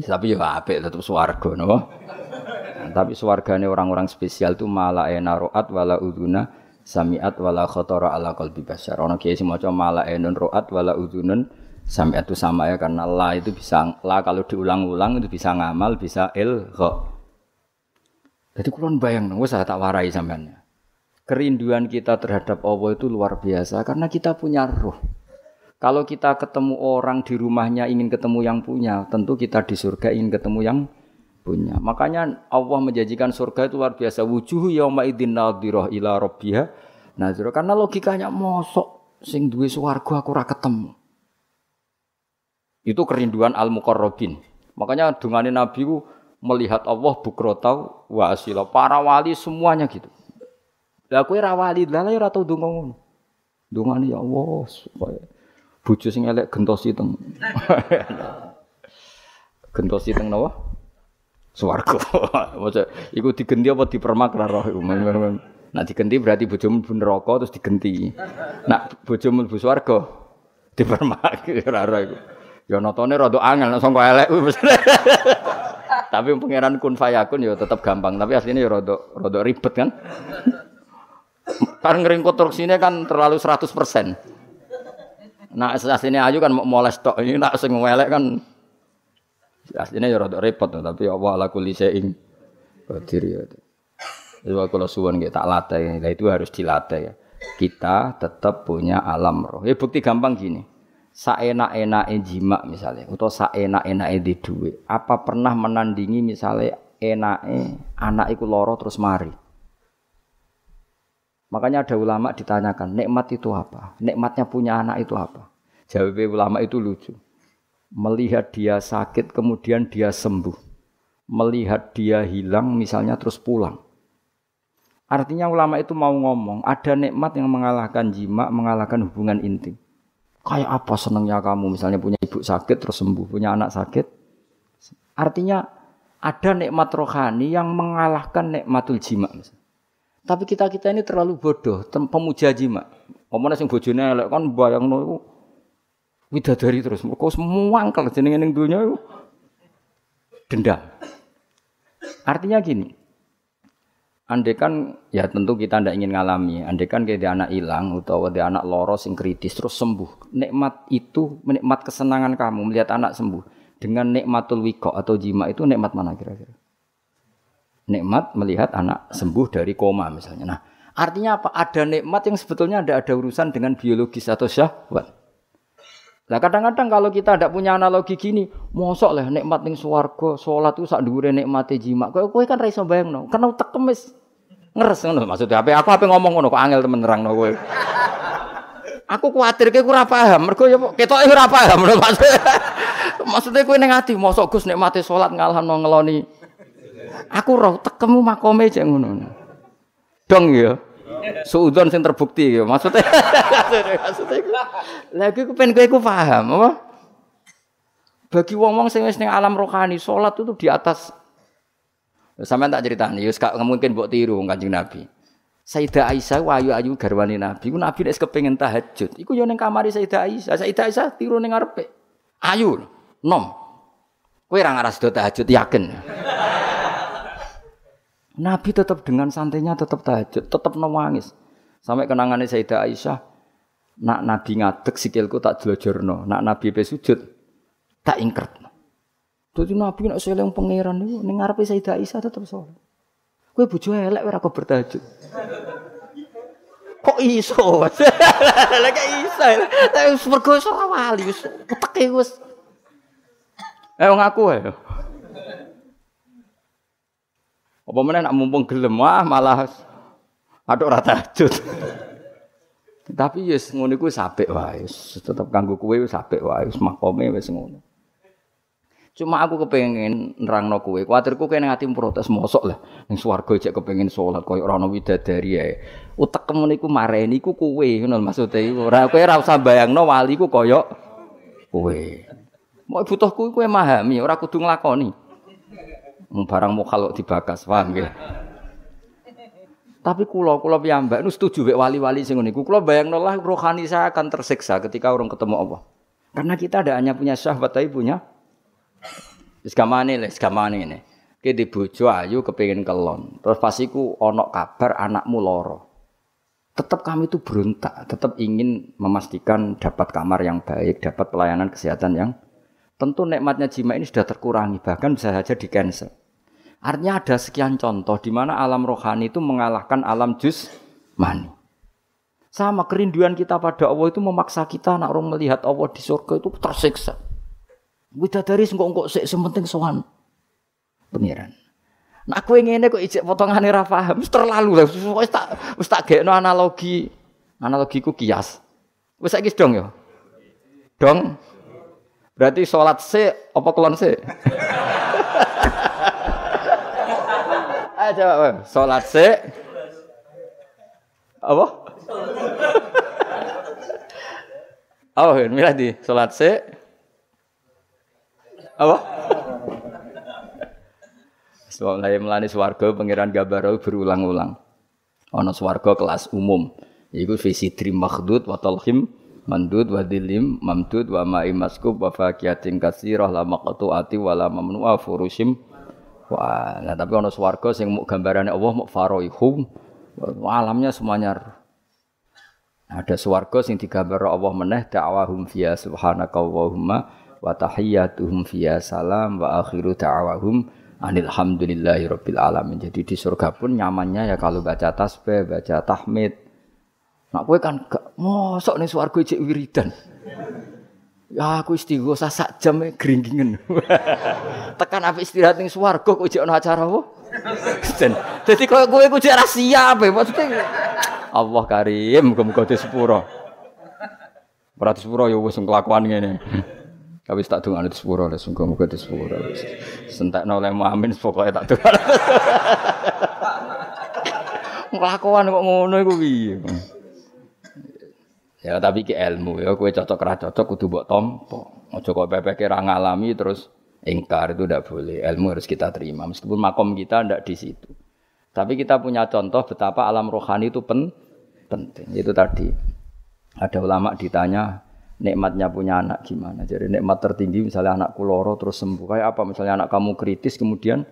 Tapi ya apik tetep swarga napa. Tapi swargane orang-orang spesial itu malah enaroat wala uduna samiat wala khotara ala qalbi basar. Ono kiai sing maca mala enun roat wala udunun samiat itu sama ya karena la itu bisa la kalau diulang-ulang itu bisa ngamal, bisa ilgha. Jadi kulon bayang nunggu saya tak warai sampean. Kerinduan kita terhadap Allah itu luar biasa karena kita punya roh. Kalau kita ketemu orang di rumahnya ingin ketemu yang punya, tentu kita di surga ingin ketemu yang punya. Makanya Allah menjanjikan surga itu luar biasa. Wujuh yauma idzin nadhirah ila rabbiha nadhirah. Karena logikanya mosok sing duwe swarga aku ora ketemu. Itu kerinduan al-muqarrabin. Makanya dungane Nabi ku melihat Allah bukrotau wa asila. Para wali semuanya gitu. Lah kowe ra wali, lah ya ora tau donga ngono. Dungane ya Allah supaya bojo sing elek gentosi teng. gentosi teng napa? Swarga. Maksud iku digenti apa dipermak ra roh iku. Nak digenti berarti bojomu mlebu neraka terus digenti. Nak bojomu mlebu swarga dipermak ra roh iku. Ya notone rada angel nek sangka elek Tapi pangeran kun fayakun ya tetap gampang, tapi aslinya ya rada rada ribet kan. Karena ngering konstruksinya kan terlalu 100%. Nah, aslinya ayu kan mau moles tok. Ini nak sing elek kan Aslinya ya rada repot tapi Allah ala kulli syai'in qadir ya. Itu kalau suwon kita tak latih, nah itu harus dilatih ya. Kita tetap punya alam roh. Ya bukti gampang gini. Saenak-enake jima misalnya atau saenak-enake di duit. Apa pernah menandingi misalnya enake anak iku loro terus mari. Makanya ada ulama ditanyakan, nikmat itu apa? Nikmatnya punya anak itu apa? Jawab ulama itu lucu melihat dia sakit kemudian dia sembuh, melihat dia hilang misalnya terus pulang. Artinya ulama itu mau ngomong, ada nikmat yang mengalahkan jima, mengalahkan hubungan intim. Kayak apa senangnya kamu misalnya punya ibu sakit terus sembuh, punya anak sakit. Artinya ada nikmat rohani yang mengalahkan nikmatul jima. Tapi kita kita ini terlalu bodoh, pemuja jima. Omongnya sing bojone elek kan bayang no widadari terus. Mergo muangkel jenenge ning donya iku dendam. Artinya gini, andai kan ya tentu kita tidak ingin ngalami. Andai kan kayak anak hilang atau dia anak loros yang kritis terus sembuh. Nikmat itu, nikmat kesenangan kamu melihat anak sembuh dengan nikmatul wiko atau jima itu nikmat mana kira-kira? Nikmat melihat anak sembuh dari koma misalnya. Nah, artinya apa? Ada nikmat yang sebetulnya ada ada urusan dengan biologis atau syahwat. Lah kadang-kadang kalau kita tidak punya analogi gini, mosok lah nikmat ning swarga, salat itu sak dhuwure nikmate jima. Kowe kowe kan ra iso bayangno, karena utek kemis. Ngeres ngono maksudnya apa aku apa ngomong ngono kok angel temen nerangno kowe. Aku kuatir kowe ora paham, mergo ya ketoke ora paham lho maksudnya. Maksudnya kowe ning ati mosok Gus nikmate salat ngalahno ngeloni. Aku roh tekemu makome cek ngono. Dong ya. Suudon sing terbukti ya. Maksudnya maksudnya lagi aku pengen kowe paham apa? Bagi wong-wong sing wis ning alam rohani, salat itu di atas Sampeyan tak ceritani, ya gak mungkin mbok tiru Kanjeng Nabi. Sayyidah Aisyah ayu-ayu garwani Nabi. Ku Nabi nek kepengin tahajud, iku yo ning kamari Sayyidah Aisyah. Sayyidah Aisyah tiru ning ngarepe. Ayu, nom. Kowe ora ngaras do tahajud yakin. Nabi tetap dengan santainya tetap tahajud, tetap nangis. Sampai kenangannya Sayyidah Aisyah, nak Nabi ngadek sikilku tak jelojorno, nak Nabi pe sujud tak ingkert. Jadi Nabi nak seleng pangeran itu, ning ngarepe Sayyidah Aisyah tetap sholat. Kue bojo elek ora kok. Kok iso? Lagi iso. Tapi mergo ora wali wis uteke wis. Eh ngaku ae. Apa mana nak mumpung gelem wah malah ada ora tahajud. Tapi yes ngono iku sapik wae. Tetep kanggo kowe wis apik wae, wis makome wis ngono. Cuma aku kepengen nerangno kowe. Kuwatirku kene ati protes mosok lah. Ning swarga cek kepengen salat koyo ora ono widadari ae. Utekmu niku mareni iku kowe ngono maksude iku. Ora kowe ora usah bayangno wali ku koyo kowe. Mau butuhku kowe memahami, ora kudu nglakoni. Barang mukhalok dibakas, paham nggih? Tapi kulo kulo piyambak nu setuju wek wali-wali sing niku. Kulo bayangno lah rohani saya akan tersiksa ketika orang ketemu Allah. Karena kita tidak hanya punya syahwat tapi punya wis gamane le, gamane ini. Ki di bojo ayu kepengin kelon. Terus pas iku ana kabar anakmu loro. Tetap kami itu berontak, tetap ingin memastikan dapat kamar yang baik, dapat pelayanan kesehatan yang tentu nikmatnya jima ini sudah terkurangi, bahkan bisa saja di cancel. Artinya ada sekian contoh di mana alam rohani itu mengalahkan alam jus mani. Sama kerinduan kita pada Allah itu memaksa kita nak orang melihat Allah di surga itu tersiksa. dari enggak enggak sik sementing sowan pengiran. Nah aku ingin kok ijek potongannya ra paham, terlalu lah. Wis tak wis tak gekno analogi. Analogiku kias. Wis saiki dong ya. Dong. Berarti sholat se apa kelon se? Ayo coba, sholat se. Apa? Oh, milih di sholat se. Apa? Sebab melani swarga pangeran Gabaro berulang-ulang. Ono swarga kelas umum. Iku visi tri makhdud wa talhim mandud wa dilim mamdud wa ma'i maskub wa fakiyatin kasirah la maqtu'ati wa la mamnu'a furushim Wah, nah tapi ono swarga sing mau gambarannya Allah mau faroihum, alamnya semuanya. Ada swarga sing digambar Allah meneh da'wahum fiya subhanaka Allahumma wa tahiyyatuhum fiya salam wa akhiru da'wahum anilhamdulillahi rabbil alamin. Jadi di surga pun nyamannya ya kalau baca tasbih, baca tahmid. Nak kowe kan gak mosok ning swarga cek wiridan. Ya aku istighosa sak jam e gringgingen. Tekan apik istirahat ning swarga kok jek ana acara apa? Dadi koyo kowe ku jek ra siap e maksudnya. Allah Karim muga-muga disepuro. Ora disepuro ya wis kelakuan ngene. Tapi tak dongane disepuro lho muga-muga disepuro. Sentekno oleh amin pokoke tak dongane. Kelakuan kok ngono iku piye? Ya tapi ki ilmu ya kowe cocok ra cocok kudu mbok tampa. Aja kok pepeke ra ngalami terus ingkar itu tidak boleh. Ilmu harus kita terima meskipun makom kita tidak di situ. Tapi kita punya contoh betapa alam rohani itu pen penting. Itu tadi ada ulama ditanya nikmatnya punya anak gimana. Jadi nikmat tertinggi misalnya anak kuloro terus sembuh. Kayak apa misalnya anak kamu kritis kemudian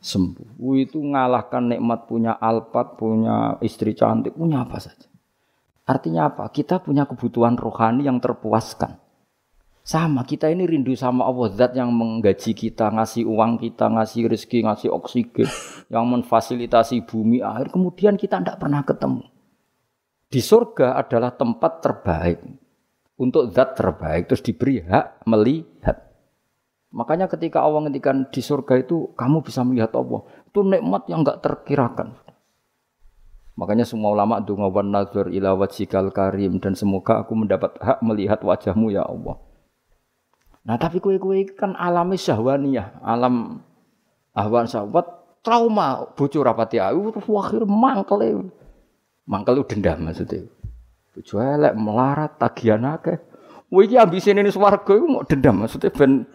sembuh. Itu ngalahkan nikmat punya alpat, punya istri cantik, punya apa saja. Artinya apa? Kita punya kebutuhan rohani yang terpuaskan. Sama, kita ini rindu sama Allah Zat yang menggaji kita, ngasih uang kita, ngasih rezeki, ngasih oksigen, yang memfasilitasi bumi air. Kemudian kita tidak pernah ketemu. Di surga adalah tempat terbaik. Untuk zat terbaik, terus diberi hak melihat. Makanya ketika Allah ngendikan di surga itu, kamu bisa melihat Allah. Itu nikmat yang nggak terkirakan. Makanya semua ulama dunga wan nazar ila wajhikal karim dan semoga aku mendapat hak melihat wajahmu ya Allah. Nah tapi kue-kue kan alami syahwaniyah, alam ahwan sahabat trauma bojo rapati ayu terus akhir mangkel. Mangkel dendam maksudnya. Bojo elek melarat tagihan akeh. Kowe iki ambisine ning swarga iku mau dendam maksudnya ben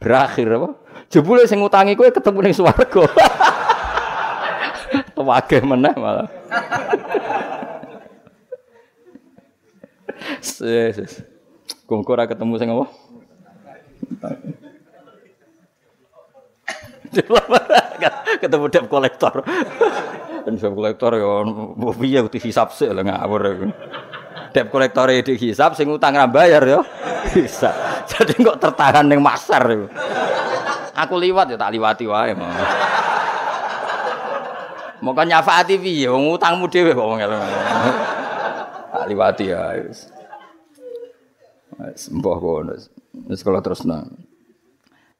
berakhir apa? Jebule sing ngutangi kowe ketemu ning swarga. Wageh meneh malah. Ses. Kok ora ketemu sing apa? ketemu debt kolektor. Dan debt kolektor ya piye hisap sih lah ngawur. Debt kolektor e dihisap sing utang ra bayar ya. Bisa. Jadi kok tertahan ning masar. Aku liwat ya tak liwati wae. Moko nyafaati piye wong utangmu dhewe kok wong Tak liwati ya wis. Wis mbah kono. Wis kala terusna.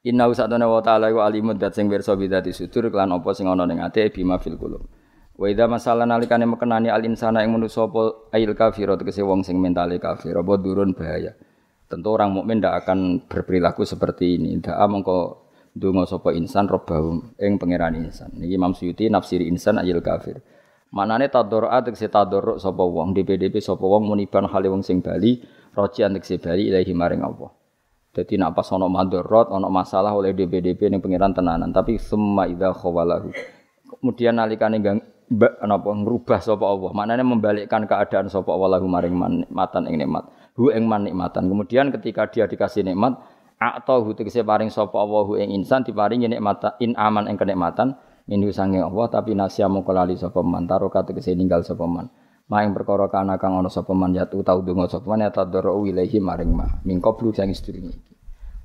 Inna usatana wa ta'ala wa alimun dat sing pirsa bidati sudur kelan apa sing ana ning ati bima fil qulub. Wa idza masalah nalikane mekenani al insana ing manusa apa ail kafir tegese wong sing mentale kafir apa durun bahaya. Tentu orang mukmin tidak akan berperilaku seperti ini. Tidak mengko donga sapa insan robbahum ing pangeran insan. Niki Imam Suyuti nafsiri insan ayil kafir. Manane tadorra tegese tadorruk sapa wong DPDP sapa wong muniban hale wong sing bali rojian tegese bali ilahi maring Allah. Jadi nak pas ono madorot, ono masalah oleh DPDP ning pangeran tenanan, tapi semua idza khawalahu. Kemudian nalikane napa ngrubah sapa Allah. Maknanya membalikkan keadaan sapa Allah maring nikmatan ing nikmat. Hu ing man nikmatan. Kemudian ketika dia dikasih nikmat, hu tegese paring sapa Allah hu ing insan diparingi nikmat in aman ing kenikmatan minhu sange Allah tapi nasya mongko lali sapa man taroka tegese ninggal sapa man. Maing perkara kana kang ana sapa man yatu tau donga sapa man ya tadoro wilahi maring ma. Mingko blu sing sedurunge iki.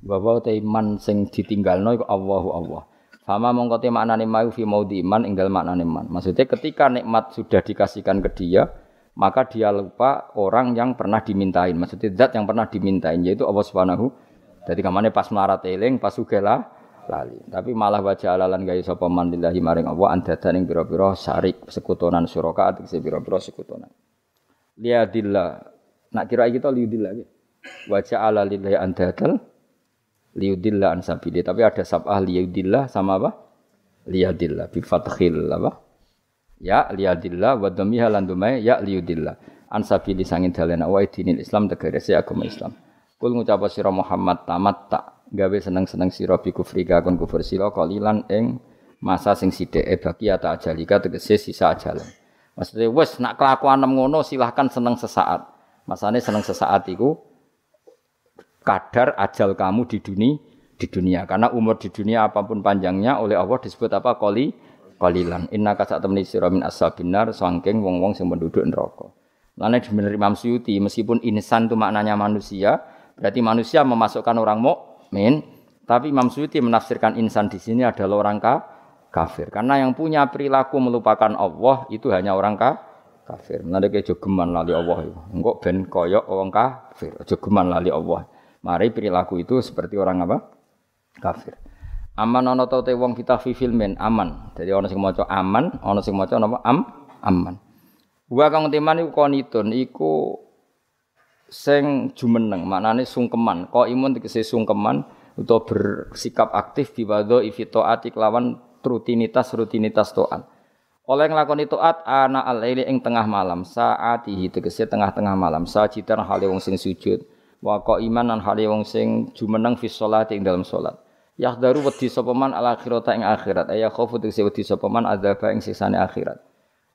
Bahwa te iman sing ditinggalno iku Allahu Allah. Fama mongko te maknane mau fi maudi iman ing maknane iman. Maksudnya ketika nikmat sudah dikasihkan ke dia, maka dia lupa orang yang pernah dimintain. Maksudnya zat yang pernah dimintain yaitu Allah Subhanahu. Jadi kamane pas melarat eling, pas sugela lali. Tapi malah wajah alalan gaya sapa man lillahi maring Allah andadan ing pira-pira syarik sekutonan suraka atik pira-pira sekutonan. Liadillah. Nak kira kita liudillah. Wajah ala lillahi andadan liudillah an sabili. Tapi ada sabah liudillah sama apa? Liadillah bi fathil apa? Ya liadillah wa dhamiha lan ya liudillah. An sabili sangin dalena wa dinil Islam tegese agama Islam. Kul ngucap sira Muhammad tamat tak gawe seneng-seneng sira bi kufri kon kufur sira kalilan ing masa sing sithik e baki ata ajalika tegese sisa ajalan. Maksudnya wes nak kelakuan ngono silahkan seneng sesaat. Masane seneng sesaat iku kadar ajal kamu di dunia di dunia karena umur di dunia apa pun panjangnya oleh Allah disebut apa koli kolilan inna kasak temani siramin ashabinar sangking wong wong sing penduduk neraka Lainnya benar Imam Suyuti meskipun insan itu maknanya manusia berarti manusia memasukkan orang mukmin tapi Imam Suyuti menafsirkan insan di sini adalah orang ka, kafir karena yang punya perilaku melupakan Allah itu hanya orang ka, kafir. Nanti kayak jogeman lali Allah itu. Ben koyok orang kafir. Jogeman lali Allah. Mari perilaku itu seperti orang apa? Kafir. Aman ana ta te wong kita fi filmen aman. Jadi ana sing maca aman, ana sing maca napa am aman. Wa kang teman iku konitun iku sing jumeneng, maknane sungkeman. Kok imun tegese sungkeman utawa bersikap aktif biwadho ifitoati kelawan rutinitas rutinitas to'at. Oleh nglakoni taat ana al-laili ing tengah malam, saatihi tegese tengah-tengah malam, sajidan hale wong sing sujud wa iman nan hale wong sing jumeneng fi sholati ing dalam salat yahdaru wedi sapa man al akhirat ing akhirat aya khofu tegese wedi sapa man adzaba ing siksane akhirat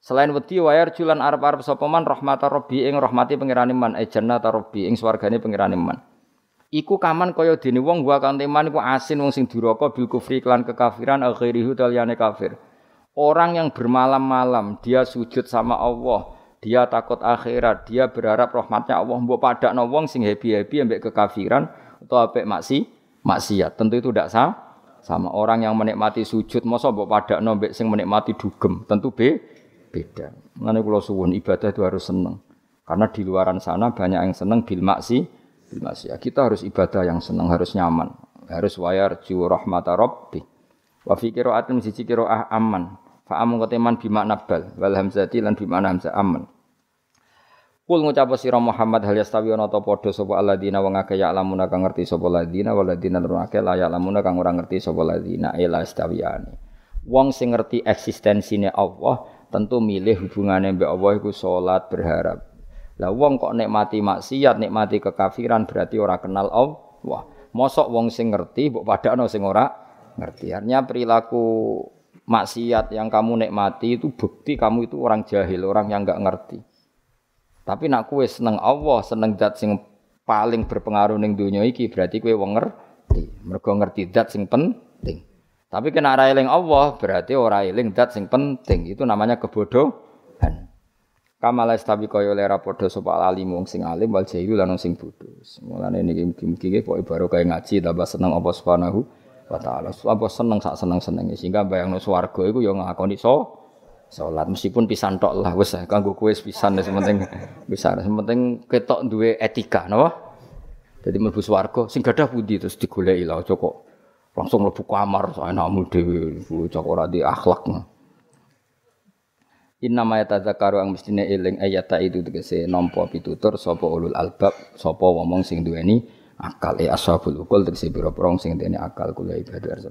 Selain wedi wayar julan arep-arep sapa man rahmatar rabbi ing rahmati pangerane man e jannata rabbi ing swargane pangerane man. Iku kaman kaya dene wong wa kang teman iku asin wong sing duraka bil kufri klan kekafiran akhirihu taliyane kafir. Orang yang bermalam-malam dia sujud sama Allah, dia takut akhirat, dia berharap rahmatnya Allah mbok padakno wong sing happy-happy ambek kekafiran atau ambek maksi maksiat. Tentu itu tidak sah. Sama orang yang menikmati sujud masa mbok padakno ambek sing menikmati dugem, tentu be beda. Mengenai kula suwun ibadah itu harus seneng. Karena di luaran sana banyak yang seneng bil maksi, bil maksiat. Kita harus ibadah yang seneng, harus nyaman, harus wayar jiwa rahmata rabbi. Wa fi qira'atin siji qira'ah aman. Fa amun keteman bima nabal wal hamzati lan bima hamzah aman. Kul ngucap sira Muhammad hal yastawi ana ta padha sapa alladzina wong akeh ya lamuna kang ngerti sapa alladzina waladina lan akeh la ya lamuna kang ora ngerti sapa alladzina ila istawiyani. Wong sing ngerti eksistensine Allah tentu milih hubungane mbek Allah iku salat berharap. Lah wong kok nikmati maksiat, nikmati kekafiran berarti ora kenal Allah. Mosok wong sing ngerti mbok padakno sing ora ngerti. Artinya perilaku maksiat yang kamu nikmati itu bukti kamu itu orang jahil, orang yang enggak ngerti. Tapi nak kue seneng Allah, seneng zat sing paling berpengaruh ning dunia iki berarti kue wong ngerti. Mergo ngerti zat sing penting. Tapi kena ora eling Allah berarti ora eling zat sing penting. Itu namanya kebodohan. Kamala istabi kaya oleh padha sapa alim wong sing alim wal jahil lan sing bodho. Mulane niki mugi-mugi pokoke baru kaya ngaji tambah seneng apa subhanahu wa taala. Apa seneng sak seneng-senenge sehingga bayangno swarga iku ya ngakoni so Salat meskipun pisan tok lah wis kanggo kowe pisan wis penting bisa penting ketok duwe etika napa Jadi mlebu swarga sing gadah pundi terus digoleki lah aja kok langsung mlebu kamar anakmu dhewe cok ora di akhlak. Inna ma yatadzakaru ang mestine eling ayata itu tegese nampa pitutur sapa ulul albab sapa wong sing duweni akal. E ashabul ukul tegese pira-pira sing duweni akal kula ibadah